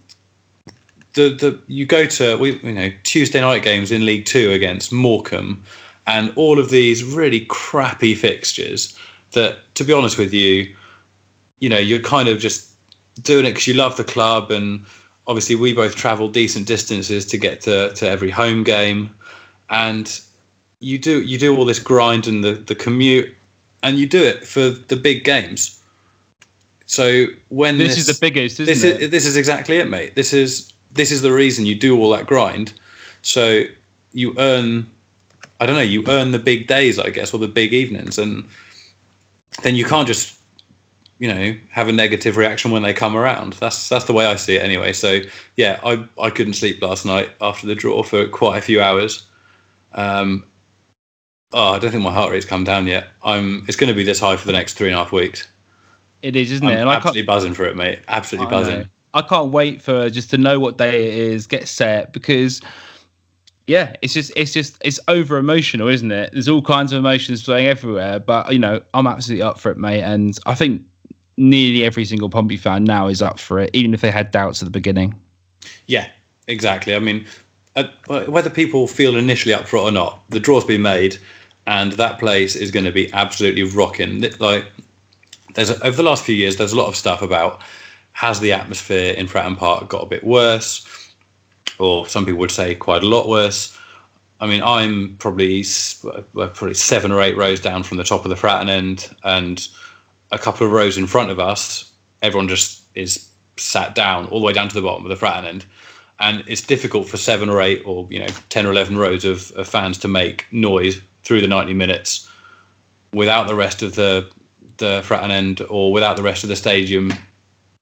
the the you go to we you know Tuesday night games in League Two against Morecambe, and all of these really crappy fixtures that, to be honest with you, you know you're kind of just doing it because you love the club, and obviously we both travel decent distances to get to to every home game, and you do you do all this grind and the the commute and you do it for the big games. So when This is the biggest, isn't this it? is this is exactly it, mate. This is this is the reason you do all that grind. So you earn, I don't know, you earn the big days, I guess, or the big evenings, and then you can't just, you know, have a negative reaction when they come around. That's that's the way I see it, anyway. So yeah, I I couldn't sleep last night after the draw for quite a few hours. Um, oh, I don't think my heart rate's come down yet. I'm. It's going to be this high for the next three and a half weeks. It is, isn't I'm it? And I absolutely buzzing for it, mate. Absolutely I buzzing. know. I can't wait for just to know what day it is, get set because yeah, it's just it's just it's over emotional, isn't it? There's all kinds of emotions playing everywhere, but you know, I'm absolutely up for it, mate. And I think nearly every single Pompey fan now is up for it, even if they had doubts at the beginning. Yeah, exactly. I mean, uh, whether people feel initially up for it or not, the draw's been made, and that place is going to be absolutely rocking. Like, there's a, over the last few years, there's a lot of stuff about has the atmosphere in Fratton Park got a bit worse, or some people would say quite a lot worse. I mean, I'm probably probably seven or eight rows down from the top of the Fratton end, and a couple of rows in front of us, everyone just is sat down all the way down to the bottom of the Fratton end. And it's difficult for seven or eight or, you know, 10 or 11 rows of, of fans to make noise through the 90 minutes without the rest of the, the Fratton end or without the rest of the stadium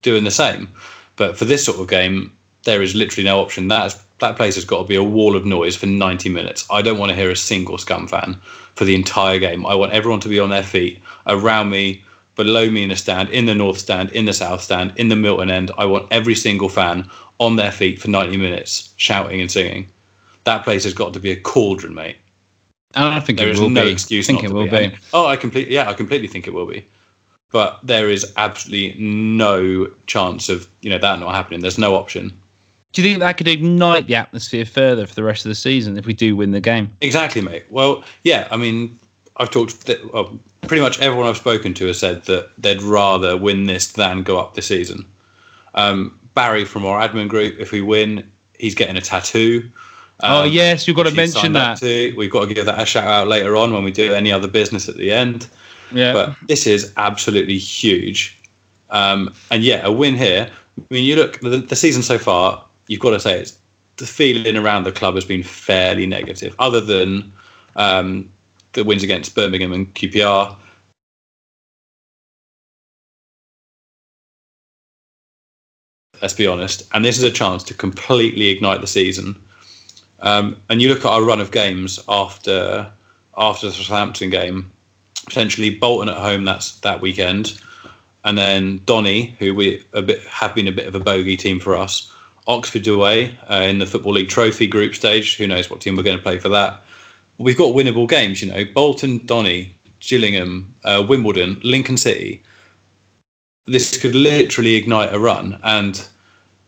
doing the same. But for this sort of game, there is literally no option. That that place has got to be a wall of noise for 90 minutes. I don't want to hear a single Scum fan for the entire game. I want everyone to be on their feet around me, below me in the stand, in the north stand, in the south stand, in the Milton end. I want every single fan on their feet for 90 minutes, shouting and singing. That place has got to be a cauldron, mate. And I think There it is will no be. excuse. I think it will be. be. Oh, I completely. Yeah, I completely think it will be. But there is absolutely no chance of you know that not happening. There's no option. Do you think that could ignite the atmosphere further for the rest of the season if we do win the game? Exactly, mate. Well, yeah. I mean, I've talked. Th- well, pretty much everyone I've spoken to has said that they'd rather win this than go up this season. Um, Barry from our admin group, if we win, he's getting a tattoo. oh Um, yes, you've got to mention that. too. We've got to give that a shout out later on when we do any other business at the end. Yeah. But this is absolutely huge. Um, and yeah, a win here. I mean, you look the, the season so far. You've got to say it's the feeling around the club has been fairly negative, other than um, the wins against Birmingham and QPR. Let's be honest, and this is a chance to completely ignite the season. Um, and you look at our run of games after after the Southampton game, potentially Bolton at home that's that weekend, and then Donny, who we a bit have been a bit of a bogey team for us. Oxford away uh, in the Football League Trophy group stage. Who knows what team we're going to play for that? We've got winnable games. You know, Bolton, Donny, Gillingham, uh, Wimbledon, Lincoln City. This could literally ignite a run, and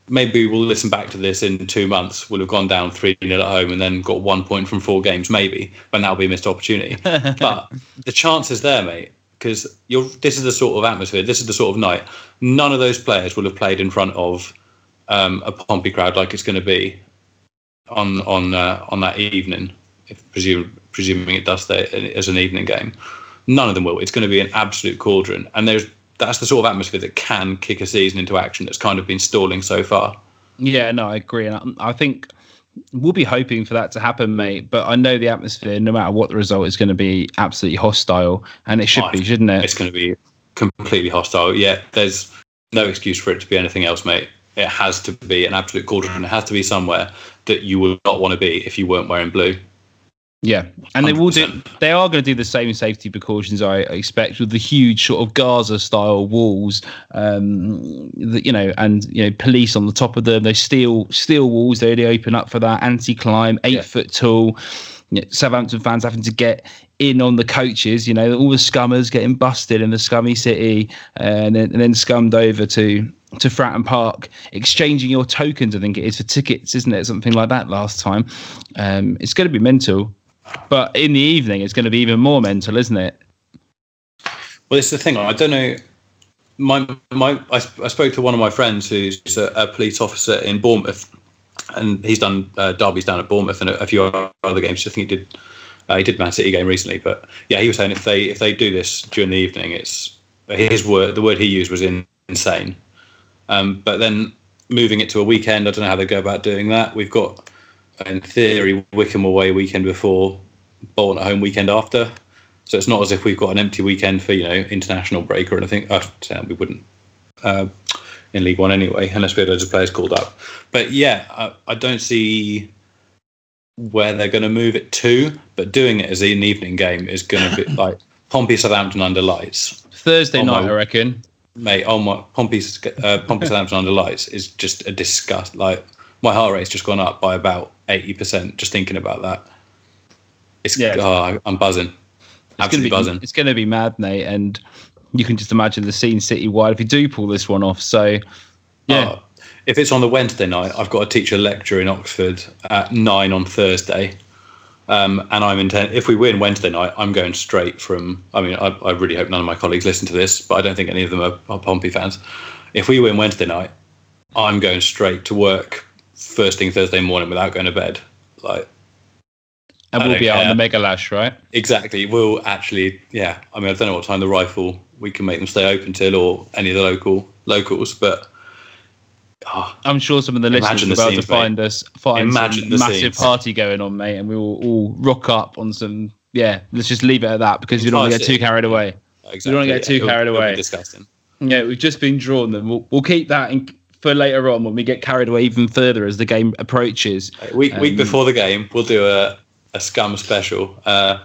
maybe we'll listen back to this in two months. We'll have gone down 3 0 at home and then got one point from four games, maybe, but that'll be a missed opportunity. [laughs] but the chance is there, mate, because this is the sort of atmosphere, this is the sort of night. None of those players will have played in front of um, a Pompey crowd like it's going to be on on uh, on that evening, if presume, presuming it does stay as an evening game. None of them will. It's going to be an absolute cauldron, and there's that's the sort of atmosphere that can kick a season into action. That's kind of been stalling so far. Yeah, no, I agree, and I, I think we'll be hoping for that to happen, mate. But I know the atmosphere, no matter what the result, is going to be absolutely hostile, and it should Oh, be, shouldn't it? It's going to be completely hostile. Yeah, there's no excuse for it to be anything else, mate. It has to be an absolute cauldron. It has to be somewhere that you would not want to be if you weren't wearing blue. Yeah, and they will do. They are going to do the same safety precautions I expect with the huge sort of Gaza-style walls, um, that, you know, and you know, police on the top of them. They steel steel walls. They only open up for that anti-climb, eight Yeah. foot tall. You know, Southampton fans having to get in on the coaches. You know, all the scummers getting busted in the scummy city, and then, and then scummed over to to Fratton Park, exchanging your tokens. I think it is for tickets, isn't it? Something like that last time. Um, it's going to be mental. But in the evening, it's going to be even more mental, isn't it? Well, it's the thing. I don't know. My my I, I spoke to one of my friends who's a, a police officer in Bournemouth, and he's done uh, derbies down at Bournemouth and a, a few other games. I think he did uh, he did Man City game recently, but yeah, he was saying if they if they do this during the evening, it's his word. The word he used was in, insane. Um, but then moving it to a weekend, I don't know how they go about doing that. We've got, in theory, Wycombe away weekend before, Bolton at home weekend after. So it's not as if we've got an empty weekend for you know international break or anything. Uh, we wouldn't uh, in League One anyway, unless we had loads of players called up. But yeah, I, I don't see where they're going to move it to, but doing it as an evening game is going to be like Pompey Southampton under lights. Thursday night, my- I reckon. Mate, oh my Pompey's uh, Pompey Southampton under lights is just a disgust. Like my heart rate's just gone up by about eighty percent just thinking about that. It's Yeah. oh, I'm buzzing, It's gonna absolutely be buzzing. it's gonna be mad, mate, and you can just imagine the scene city wide if you do pull this one off. So yeah. Oh, if it's on the Wednesday night, I've got to teach a lecture in Oxford at nine on Thursday. Um, and I'm intent. If we win Wednesday night, I'm going straight from. I mean, I, I really hope none of my colleagues listen to this, but I don't think any of them are, are Pompey fans. If we win Wednesday night, I'm going straight to work first thing Thursday morning without going to bed. Like and we'll be out on the mega lash, right? exactly, we'll actually. Yeah, I mean, I don't know what time the rifle we can make them stay open till, or any of the local locals, but. Oh, I'm sure some of the listeners be able to find us find Imagine some massive scenes. party going on, mate, and we will all rock up on some. Yeah, let's just leave it at that because we don't want to get too carried away. exactly. don't wanna get too It'll- carried away. Disgusting. Yeah, we've just been drawn. Then we'll, we'll keep that in, for later on when we get carried away even further as the game approaches. Week week Um, before the game, we'll do a, a scum special, uh,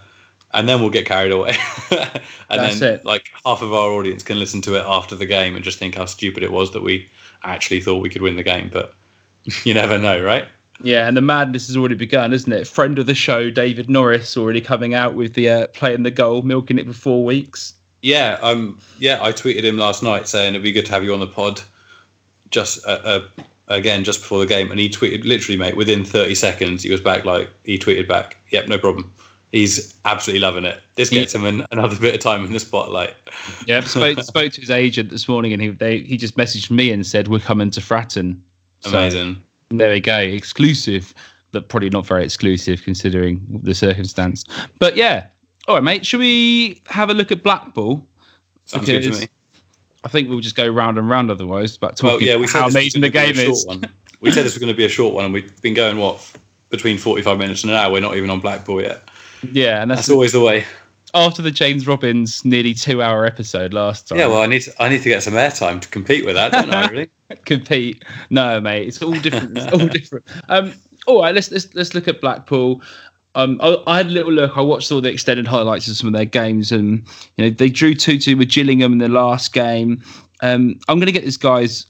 and then we'll get carried away. [laughs] and That's then it. like half of our audience can listen to it after the game and just think how stupid it was that we actually thought we could win the game. But [laughs] you never know, right? Yeah, and the madness has already begun, isn't it? Friend of the show, David Norris, already coming out with the uh, playing the goal, milking it for four weeks. Yeah, um, yeah. I tweeted him last night saying it'd be good to have you on the pod. Just uh, uh, again, just before the game, and he tweeted literally, mate. Within thirty seconds, he was back. Like he tweeted back, "Yep, no problem." He's absolutely loving it. This gets him an, another bit of time in the spotlight. Yeah, spoke [laughs] spoke to his agent this morning, and he they, he just messaged me and said we're coming to Fratton. So, Amazing. There we go, exclusive, but probably not very exclusive considering the circumstance. But yeah, all right, mate. Should we have a look at Blackpool? Sounds good to me. I think we'll just go round and round otherwise. But talking Well, yeah, we said how this was amazing the game is. We said this was going to be a short one, and we've been going what between forty-five minutes and an hour. We're not even on Blackpool yet. Yeah, and that's, That's always the way. after the James Robbins nearly two-hour episode last time. Yeah, well, I need to, I need to get some airtime to compete with that, don't I? Really? [laughs] compete. No, mate, it's all different. It's all different. Um, all right, let's let's let's look at Blackpool. Um, I, I had a little look. I watched all the extended highlights of some of their games, and you know they drew two two with Gillingham in the last game. Um, I'm going to get this guy's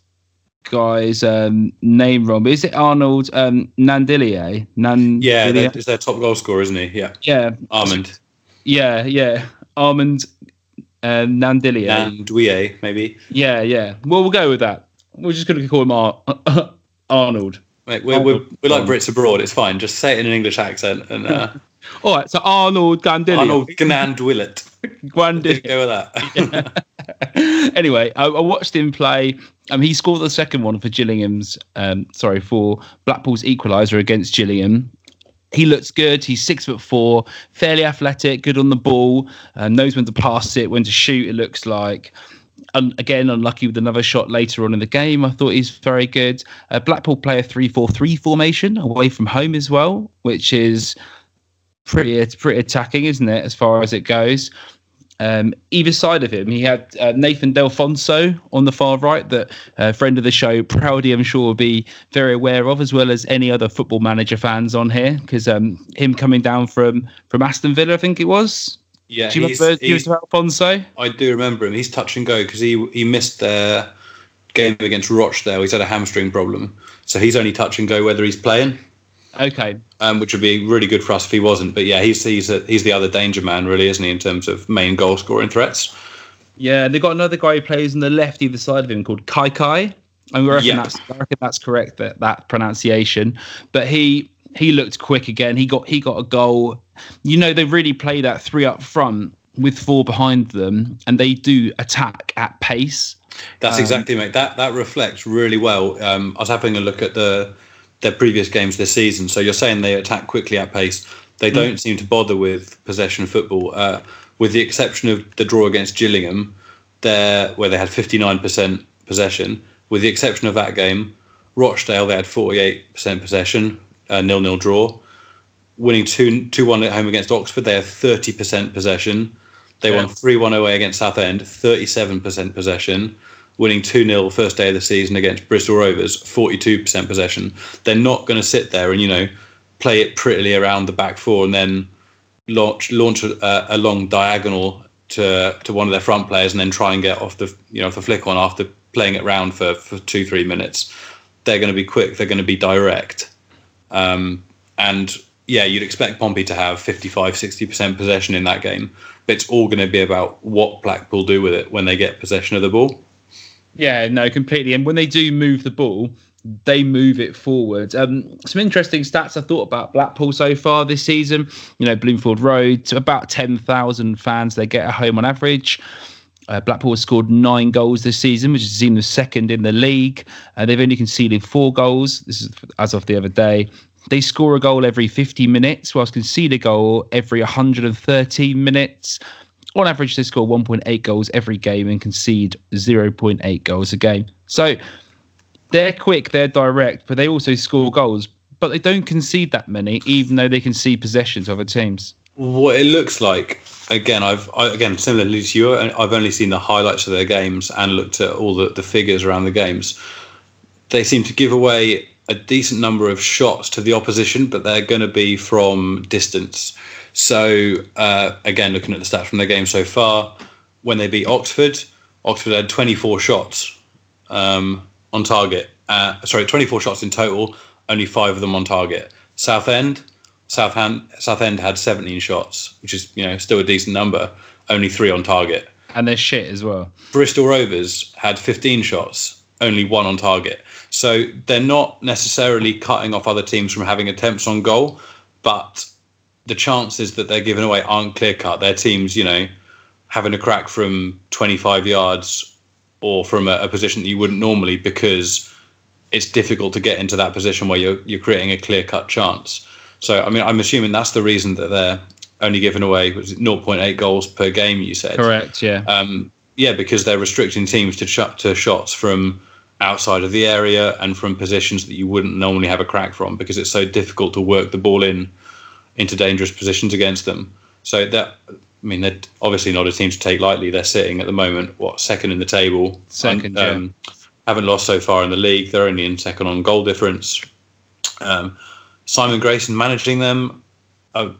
guy's um, name wrong. But is it Arnold um, Nandillier? Nan- Yeah, that- is their top goal scorer, isn't he? Yeah, yeah, Armand yeah, yeah. Armand uh, Nandillier. and Douillet, maybe. yeah, yeah. Well, we'll go with that. We're just going to call him Ar- [laughs] Arnold. Mate, we're, we're, we're like Brits abroad. It's fine. Just say it in an English accent, and uh, [laughs] All right, so Arnold Gandillier. Arnold Gnandwillet. Gwandillier. [laughs] Go with that. [laughs] anyway, I, I watched him play. Um, he scored the second one for Gillingham's. Um, sorry for Blackpool's equaliser against Gillingham. He looks good. He's six foot four, fairly athletic, good on the ball, uh, knows when to pass it, when to shoot. It looks like. Un again, unlucky with another shot later on in the game. I thought he's very good. Uh, Blackpool play a 3 4 3 formation away from home as well, which is pretty it's pretty attacking, isn't it, as far as it goes? Um, either side of him, he had uh, Nathan Delfouneso on the far right, that uh, friend of the show, Proudy, I'm sure will be very aware of, as well as any other football manager fans on here, because um, him coming down from from Aston Villa, I think it was. Yeah, Do you remember he's, Alfonso? I do remember him. He's touch and go because he he missed their game against Rochdale. He's had a hamstring problem, so he's only touch and go whether he's playing. Okay, um, which would be really good for us if he wasn't. But yeah, he's he's a, he's the other danger man, really, isn't he, in terms of main goal scoring threats? Yeah, and they've got another guy who plays on the left either side of him called Kai Kai. And I reckon, that's, I reckon that's correct, that, that pronunciation. But he he looked quick again. He got he got a goal. You know, they really play that three up front with four behind them, and they do attack at pace. That's exactly mate. That that reflects really well. Um, I was having a look at the their previous games this season. So you're saying they attack quickly at pace. They don't seem to bother with possession football, uh, with the exception of the draw against Gillingham, there where they had 59% possession. With the exception of that game, Rochdale they had 48% possession, uh, nil nil draw. Winning two two one at home against Oxford, they had 30% possession. They won 3 1 away against Southend, 37% possession. Winning 2 0 first day of the season against Bristol Rovers, 42% possession. They're not going to sit there and, you know, play it prettily around the back four and then launch launch a, a long diagonal to to one of their front players and then try and get off the you know the flick on after playing it round for, for two three minutes. They're going to be quick. They're going to be direct. Um, and yeah, you'd expect Pompey to have 55, 60% possession in that game, but it's all going to be about what Blackpool do with it when they get possession of the ball. Yeah, no, completely. And when they do move the ball, they move it forward. Um, some interesting stats I thought about Blackpool so far this season. You know, Bloomfield Road, to about 10,000 fans they get at home on average. Uh, Blackpool has scored nine goals this season, which is seen the second in the league. Uh, they've only conceded four goals. This is as of the other day. They score a goal every 50 minutes, whilst concede a goal every 113 minutes. On average, they score 1.8 goals every game and concede 0.8 goals a game. So they're quick, they're direct, but they also score goals. But they don't concede that many, even though they can see possessions of other teams. What it looks like, again, I've I, again similarly to you, I've only seen the highlights of their games and looked at all the, the figures around the games. They seem to give away a decent number of shots to the opposition, but they're going to be from distance. So uh, again, looking at the stats from their game so far, when they beat Oxford, Oxford had 24 shots um, on target. Uh, sorry, 24 shots in total, only five of them on target. Southend, Southend, Southend had 17 shots, which is you know still a decent number, only three on target. And they're shit as well. Bristol Rovers had 15 shots, only one on target. So they're not necessarily cutting off other teams from having attempts on goal, but the chances that they're giving away aren't clear cut. Their teams, you know, having a crack from 25 yards or from a, a, position that you wouldn't normally because it's difficult to get into that position where you're you're creating a clear cut chance. So I mean, I'm assuming that's the reason that they're only giving away was it 0.8 goals per game. You said correct, yeah. Um, yeah, because they're restricting teams to shut to shots from outside of the area and from positions that you wouldn't normally have a crack from because it's so difficult to work the ball in into dangerous positions against them. So that I mean, they're obviously not a team to take lightly. They're sitting at the moment, what second in the table? Second, um, yeah. Haven't lost so far in the league. They're only in second on goal difference. Um, Simon Grayson managing them. Uh,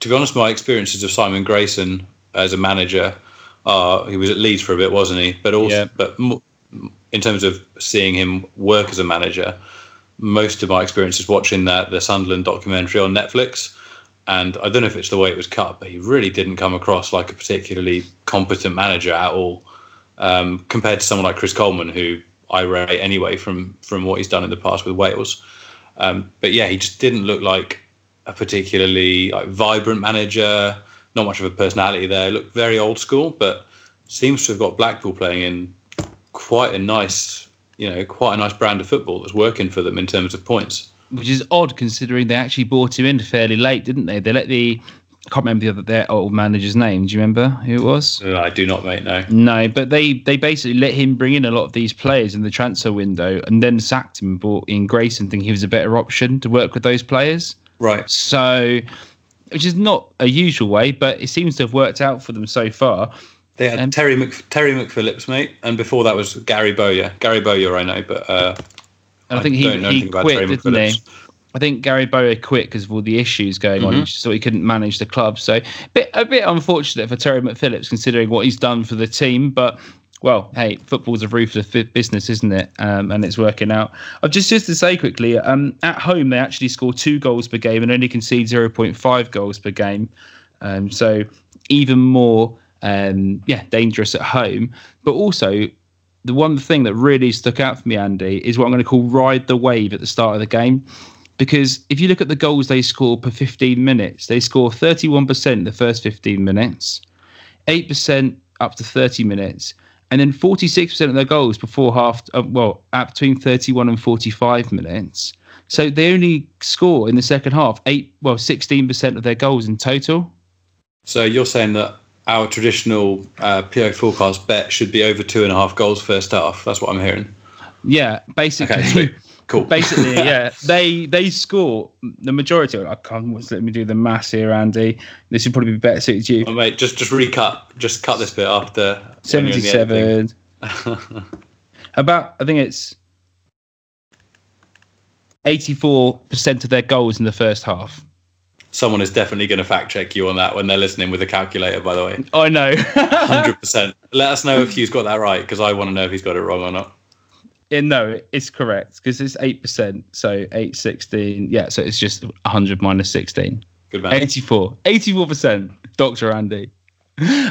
to be honest, my experiences of Simon Grayson as a manager, uh, he was at Leeds for a bit, wasn't he? But also, yeah. but in terms of seeing him work as a manager, most of my experience is watching that the Sunderland documentary on Netflix and I don't know if it's the way it was cut, but he really didn't come across like a particularly competent manager at all, um, compared to someone like Chris Coleman, who I rate anyway from from what he's done in the past with Wales. Um, but yeah, he just didn't look like a particularly like vibrant manager. Not much of a personality there. Looked very old school, but seems to have got Blackpool playing in quite a nice, you know, quite a nice brand of football that's working for them in terms of points which is odd considering they actually brought him in fairly late, didn't they? They let the I can't remember the other their old manager's name. Do you remember who it was? Uh, I do not, mate. No. No, but they they basically let him bring in a lot of these players in the transfer window, and then sacked him and brought in Grayson, thinking he was a better option to work with those players. Right. So, which is not a usual way, but it seems to have worked out for them so far. They had um, Terry Mc, Terry McPhillips, mate, and before that was Gary Bowyer. Gary Bowyer, I know, but uh, and I think he, he quit, didn't Phillips. he? I think Gary Bowyer quit because of all the issues going mm-hmm. on, so he couldn't manage the club. So bit, a bit unfortunate for Terry McPhillips considering what he's done for the team, but well, hey, football's a ruthless business, isn't it? Um, and it's working out. I've just just to say quickly, um, at home they actually score two goals per game and only concede zero point five goals per game. Um, so even more, um, yeah, dangerous at home. But also the one thing that really stuck out for me, Andy, is what I'm going to call ride the wave at the start of the game. Because if you look at the goals they score per 15 minutes, they score 31% the first 15 minutes, 8% up to 30 minutes, and then 46% of their goals before half, uh, well, at between 31 and 45 minutes. So they only score in the second half eight, well, 16% of their goals in total. So you're saying that our traditional uh, PO forecast bet should be over two and a half goals first half. That's what I'm hearing. Yeah, basically. Okay, cool. [laughs] Basically, [laughs] yeah, they they score the majority. I can't let me do the maths here, Andy. This would probably be better suited to you. Oh, mate, just just recut, just cut this bit after seventy-seven. [laughs] About, I think it's 84% of their goals in the first half. Someone is definitely going to fact check you on that when they're listening with a calculator. By the way, I know. [laughs] hundred percent. Let us know if he's got that right because I want to know if he's got it wrong or not. Yeah, no, it's correct because it's 8%. So 8, 16. Yeah, so it's just 100 minus 16. Good man. 84. 84%. Dr. Andy.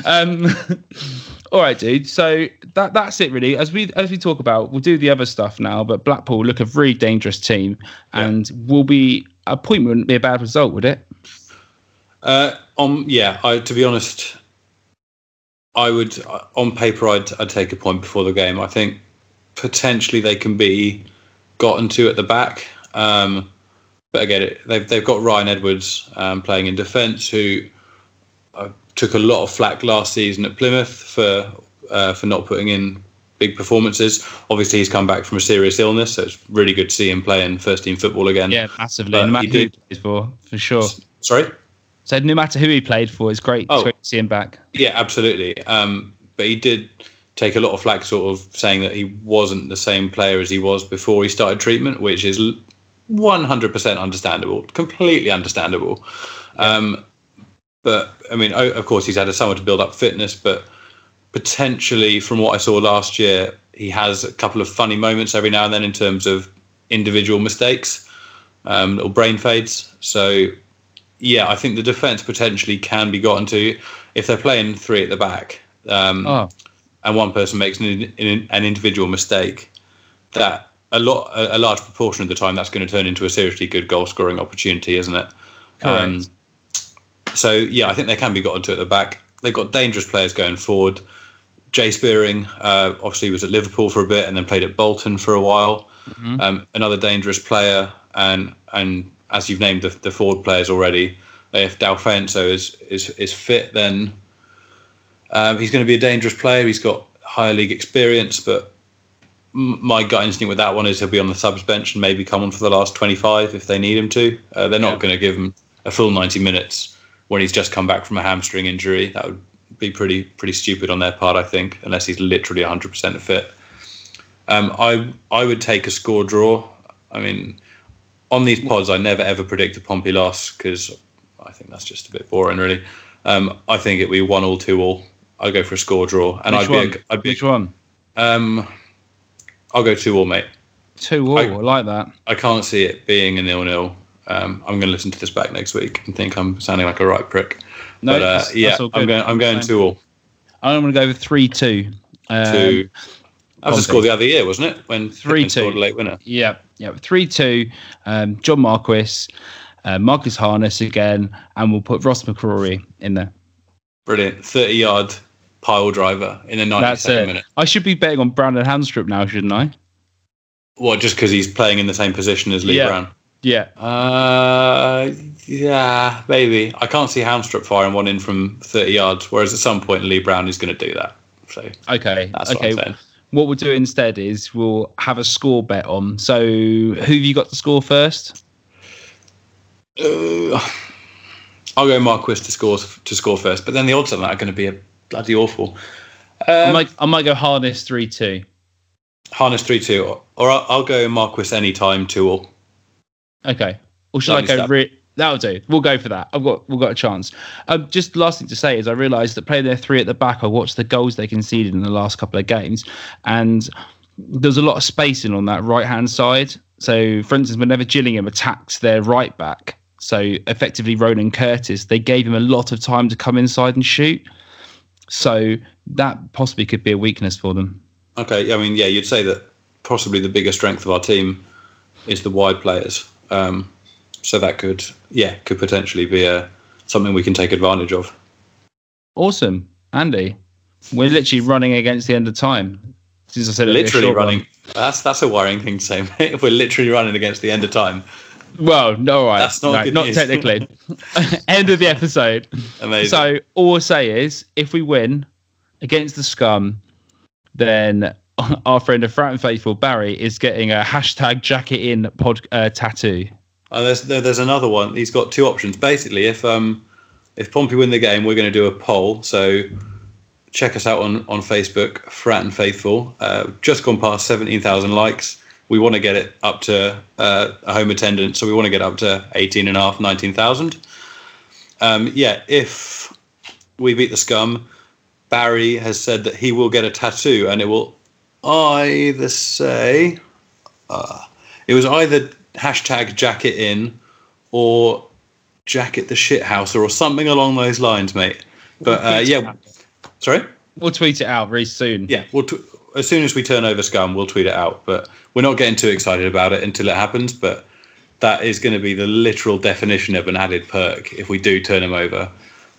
Um, [laughs] all right, dude. So that that's it, really. As we as we talk about, we'll do the other stuff now. But Blackpool look a very dangerous team, and we'll be a point wouldn't be a bad result, would it? Uh, on yeah, I, to be honest, I would on paper I'd, I'd take a point before the game. I think potentially they can be gotten to at the back. Um, but again, they've they've got Ryan Edwards um, playing in defence, who uh, took a lot of flack last season at Plymouth for uh, for not putting in big performances. Obviously, he's come back from a serious illness, so it's really good to see him playing first team football again. Yeah, massively. no matter who he plays for, for sure. Sorry. So no matter who he played for, it's great, Oh. it's great to see him back. Yeah, absolutely. Um, but he did take a lot of flack, sort of saying that he wasn't the same player as he was before he started treatment, which is 100% understandable, completely understandable. Um, but I mean, of course, he's had a summer to build up fitness, but potentially, from what I saw last year, he has a couple of funny moments every now and then in terms of individual mistakes, um, little brain fades. So yeah, I think the defence potentially can be gotten to if they're playing three at the back, um, Oh, and one person makes an, an individual mistake. That a lot, a, a large proportion of the time, that's going to turn into a seriously good goal scoring opportunity, isn't it? Um, so yeah, I think they can be gotten to at the back. They've got dangerous players going forward. Jay Spearing uh, obviously was at Liverpool for a bit and then played at Bolton for a while. Um, another dangerous player, and and as you've named the, the forward players already, if Delfouneso is is is fit, then um, he's going to be a dangerous player. He's got higher league experience, but my gut instinct with that one is he'll be on the subs bench and maybe come on for the last 25 if they need him to. Uh, they're not going to give him a full 90 minutes when he's just come back from a hamstring injury. That would be pretty pretty stupid on their part, I think, unless he's literally 100% fit. Um, I I would take a score draw. I mean, on these pods, I never ever predict a Pompey loss because I think that's just a bit boring, really. Um, I think it'd be one all, two all. I'd go for a score draw, and which I'd one? be, a, I'd be which one? um, I'll go two all, mate. Two all. I, I- like that. I can't see it being a nil nil. Um, I'm going to listen to this back next week and think I'm sounding like a right prick. No, but uh, yeah, I'm going. I'm going two all. I'm going to go with three two. Um, Two. That was the Pompey. score the other year, wasn't it? When Three two. a late winner. Yeah, yeah. Three two. Um, John Marquis, uh, Marcus Harness again, and we'll put Ross McCrorie in there. Brilliant. 30 yard pile driver in the 92nd minute. I should be betting on Brandon Haunstrup now, shouldn't I? What? Just because he's playing in the same position as Lee Yeah. Brown? Yeah. Uh, yeah, maybe. I can't see Haunstrup firing one in from 30 yards, whereas at some point Lee Brown is going to do that. So Okay. that's okay. what. What we'll do instead is we'll have a score bet on. So who have you got to score first? Uh, I'll go Marquis to score to score first, but then the odds on that are going to be a bloody awful. I Um, might I might go Harness three two. Harness three two, or I'll, I'll go Marquis anytime two all. Okay. Or should Lovely I go? Re- That'll do. We'll go for that. I've got we've got a chance. Um, just last thing to say is I realised that playing their three at the back, I watched the goals they conceded in the last couple of games, and there's a lot of spacing on that right hand side. So, for instance, whenever Gillingham attacks their right back, so effectively Ronan Curtis, they gave him a lot of time to come inside and shoot. So that possibly could be a weakness for them. Okay, I mean, yeah, you'd say that possibly the biggest strength of our team is the wide players. Um, so that could, yeah, could potentially be a something we can take advantage of. Awesome, Andy. We're literally running against the end of time. Since I said it'd be a Literally short one. running. That's that's a worrying thing to say, mate. [laughs] We're literally running against the end of time. Well, no, all right. That's not No, not news. technically. [laughs] [laughs] End of the episode. Amazing. So all I'll say is, if we win against the scum, then [laughs] our friend of Fratton Faithful Barry is getting a hashtag jacket in pod uh, tattoo. There's there, there's another one. He's got two options. Basically, if um if Pompey win the game, we're going to do a poll. So check us out on on Facebook, Fratton Faithful. Uh, just gone past seventeen thousand likes. we want to get it up to uh, a home attendance. So we want to get up to 18 and a half, 19,000. Um, yeah, if we beat the scum, Barry has said that he will get a tattoo and it will either say, uh, it was either hashtag jacket in or jacket the shit house or something along those lines, mate. But uh, yeah, sorry? We'll tweet it out very soon. Yeah, we'll t- as soon as we turn over scum, we'll tweet it out. But we're not getting too excited about it until it happens. But that is going to be the literal definition of an added perk if we do turn them over.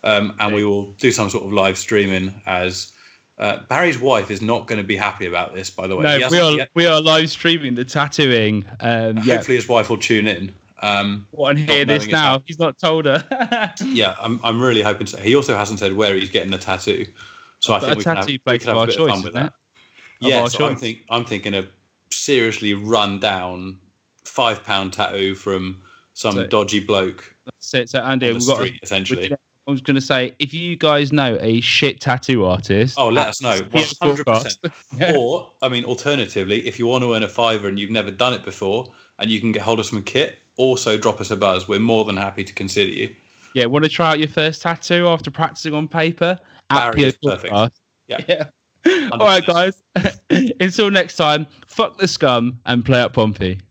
Um, and we will do some sort of live streaming as uh, Barry's wife is not going to be happy about this, by the way. No, we are yet- we are live streaming the tattooing. Um, yeah, Hopefully, his wife will tune in. Um, want to hear this now? He's not told her. [laughs] yeah, I'm, I'm really hoping so. He also hasn't said where he's getting the tattoo. So I think a we can have, tattoo we place can of have a our bit choice, of fun with that. Yeah, so I'm, think, I'm thinking a seriously run down five pound tattoo from some So- dodgy bloke so, so Andy, on we've got. street, essentially. I was going to say, if you guys know a shit tattoo artist, Oh, let us know. [laughs] Yeah, 100%. [laughs] Yeah. Or, I mean, alternatively, if you want to earn a fiver and you've never done it before and you can get hold of some kit, also drop us a buzz. We're more than happy to consider you. yeah, want to try out your first tattoo after practicing on paper? Barry is perfect. Yeah. [laughs] Yeah. All right, guys. Until next time, fuck the scum and play up Pompey.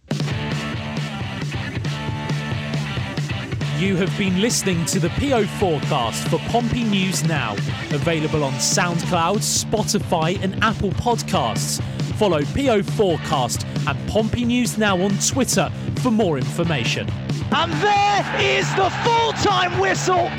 You have been listening to the PO forecast for Pompey News Now, available on SoundCloud, Spotify, and Apple Podcasts. Follow PO Forecast and Pompey News Now on Twitter for more information. And there is the full time whistle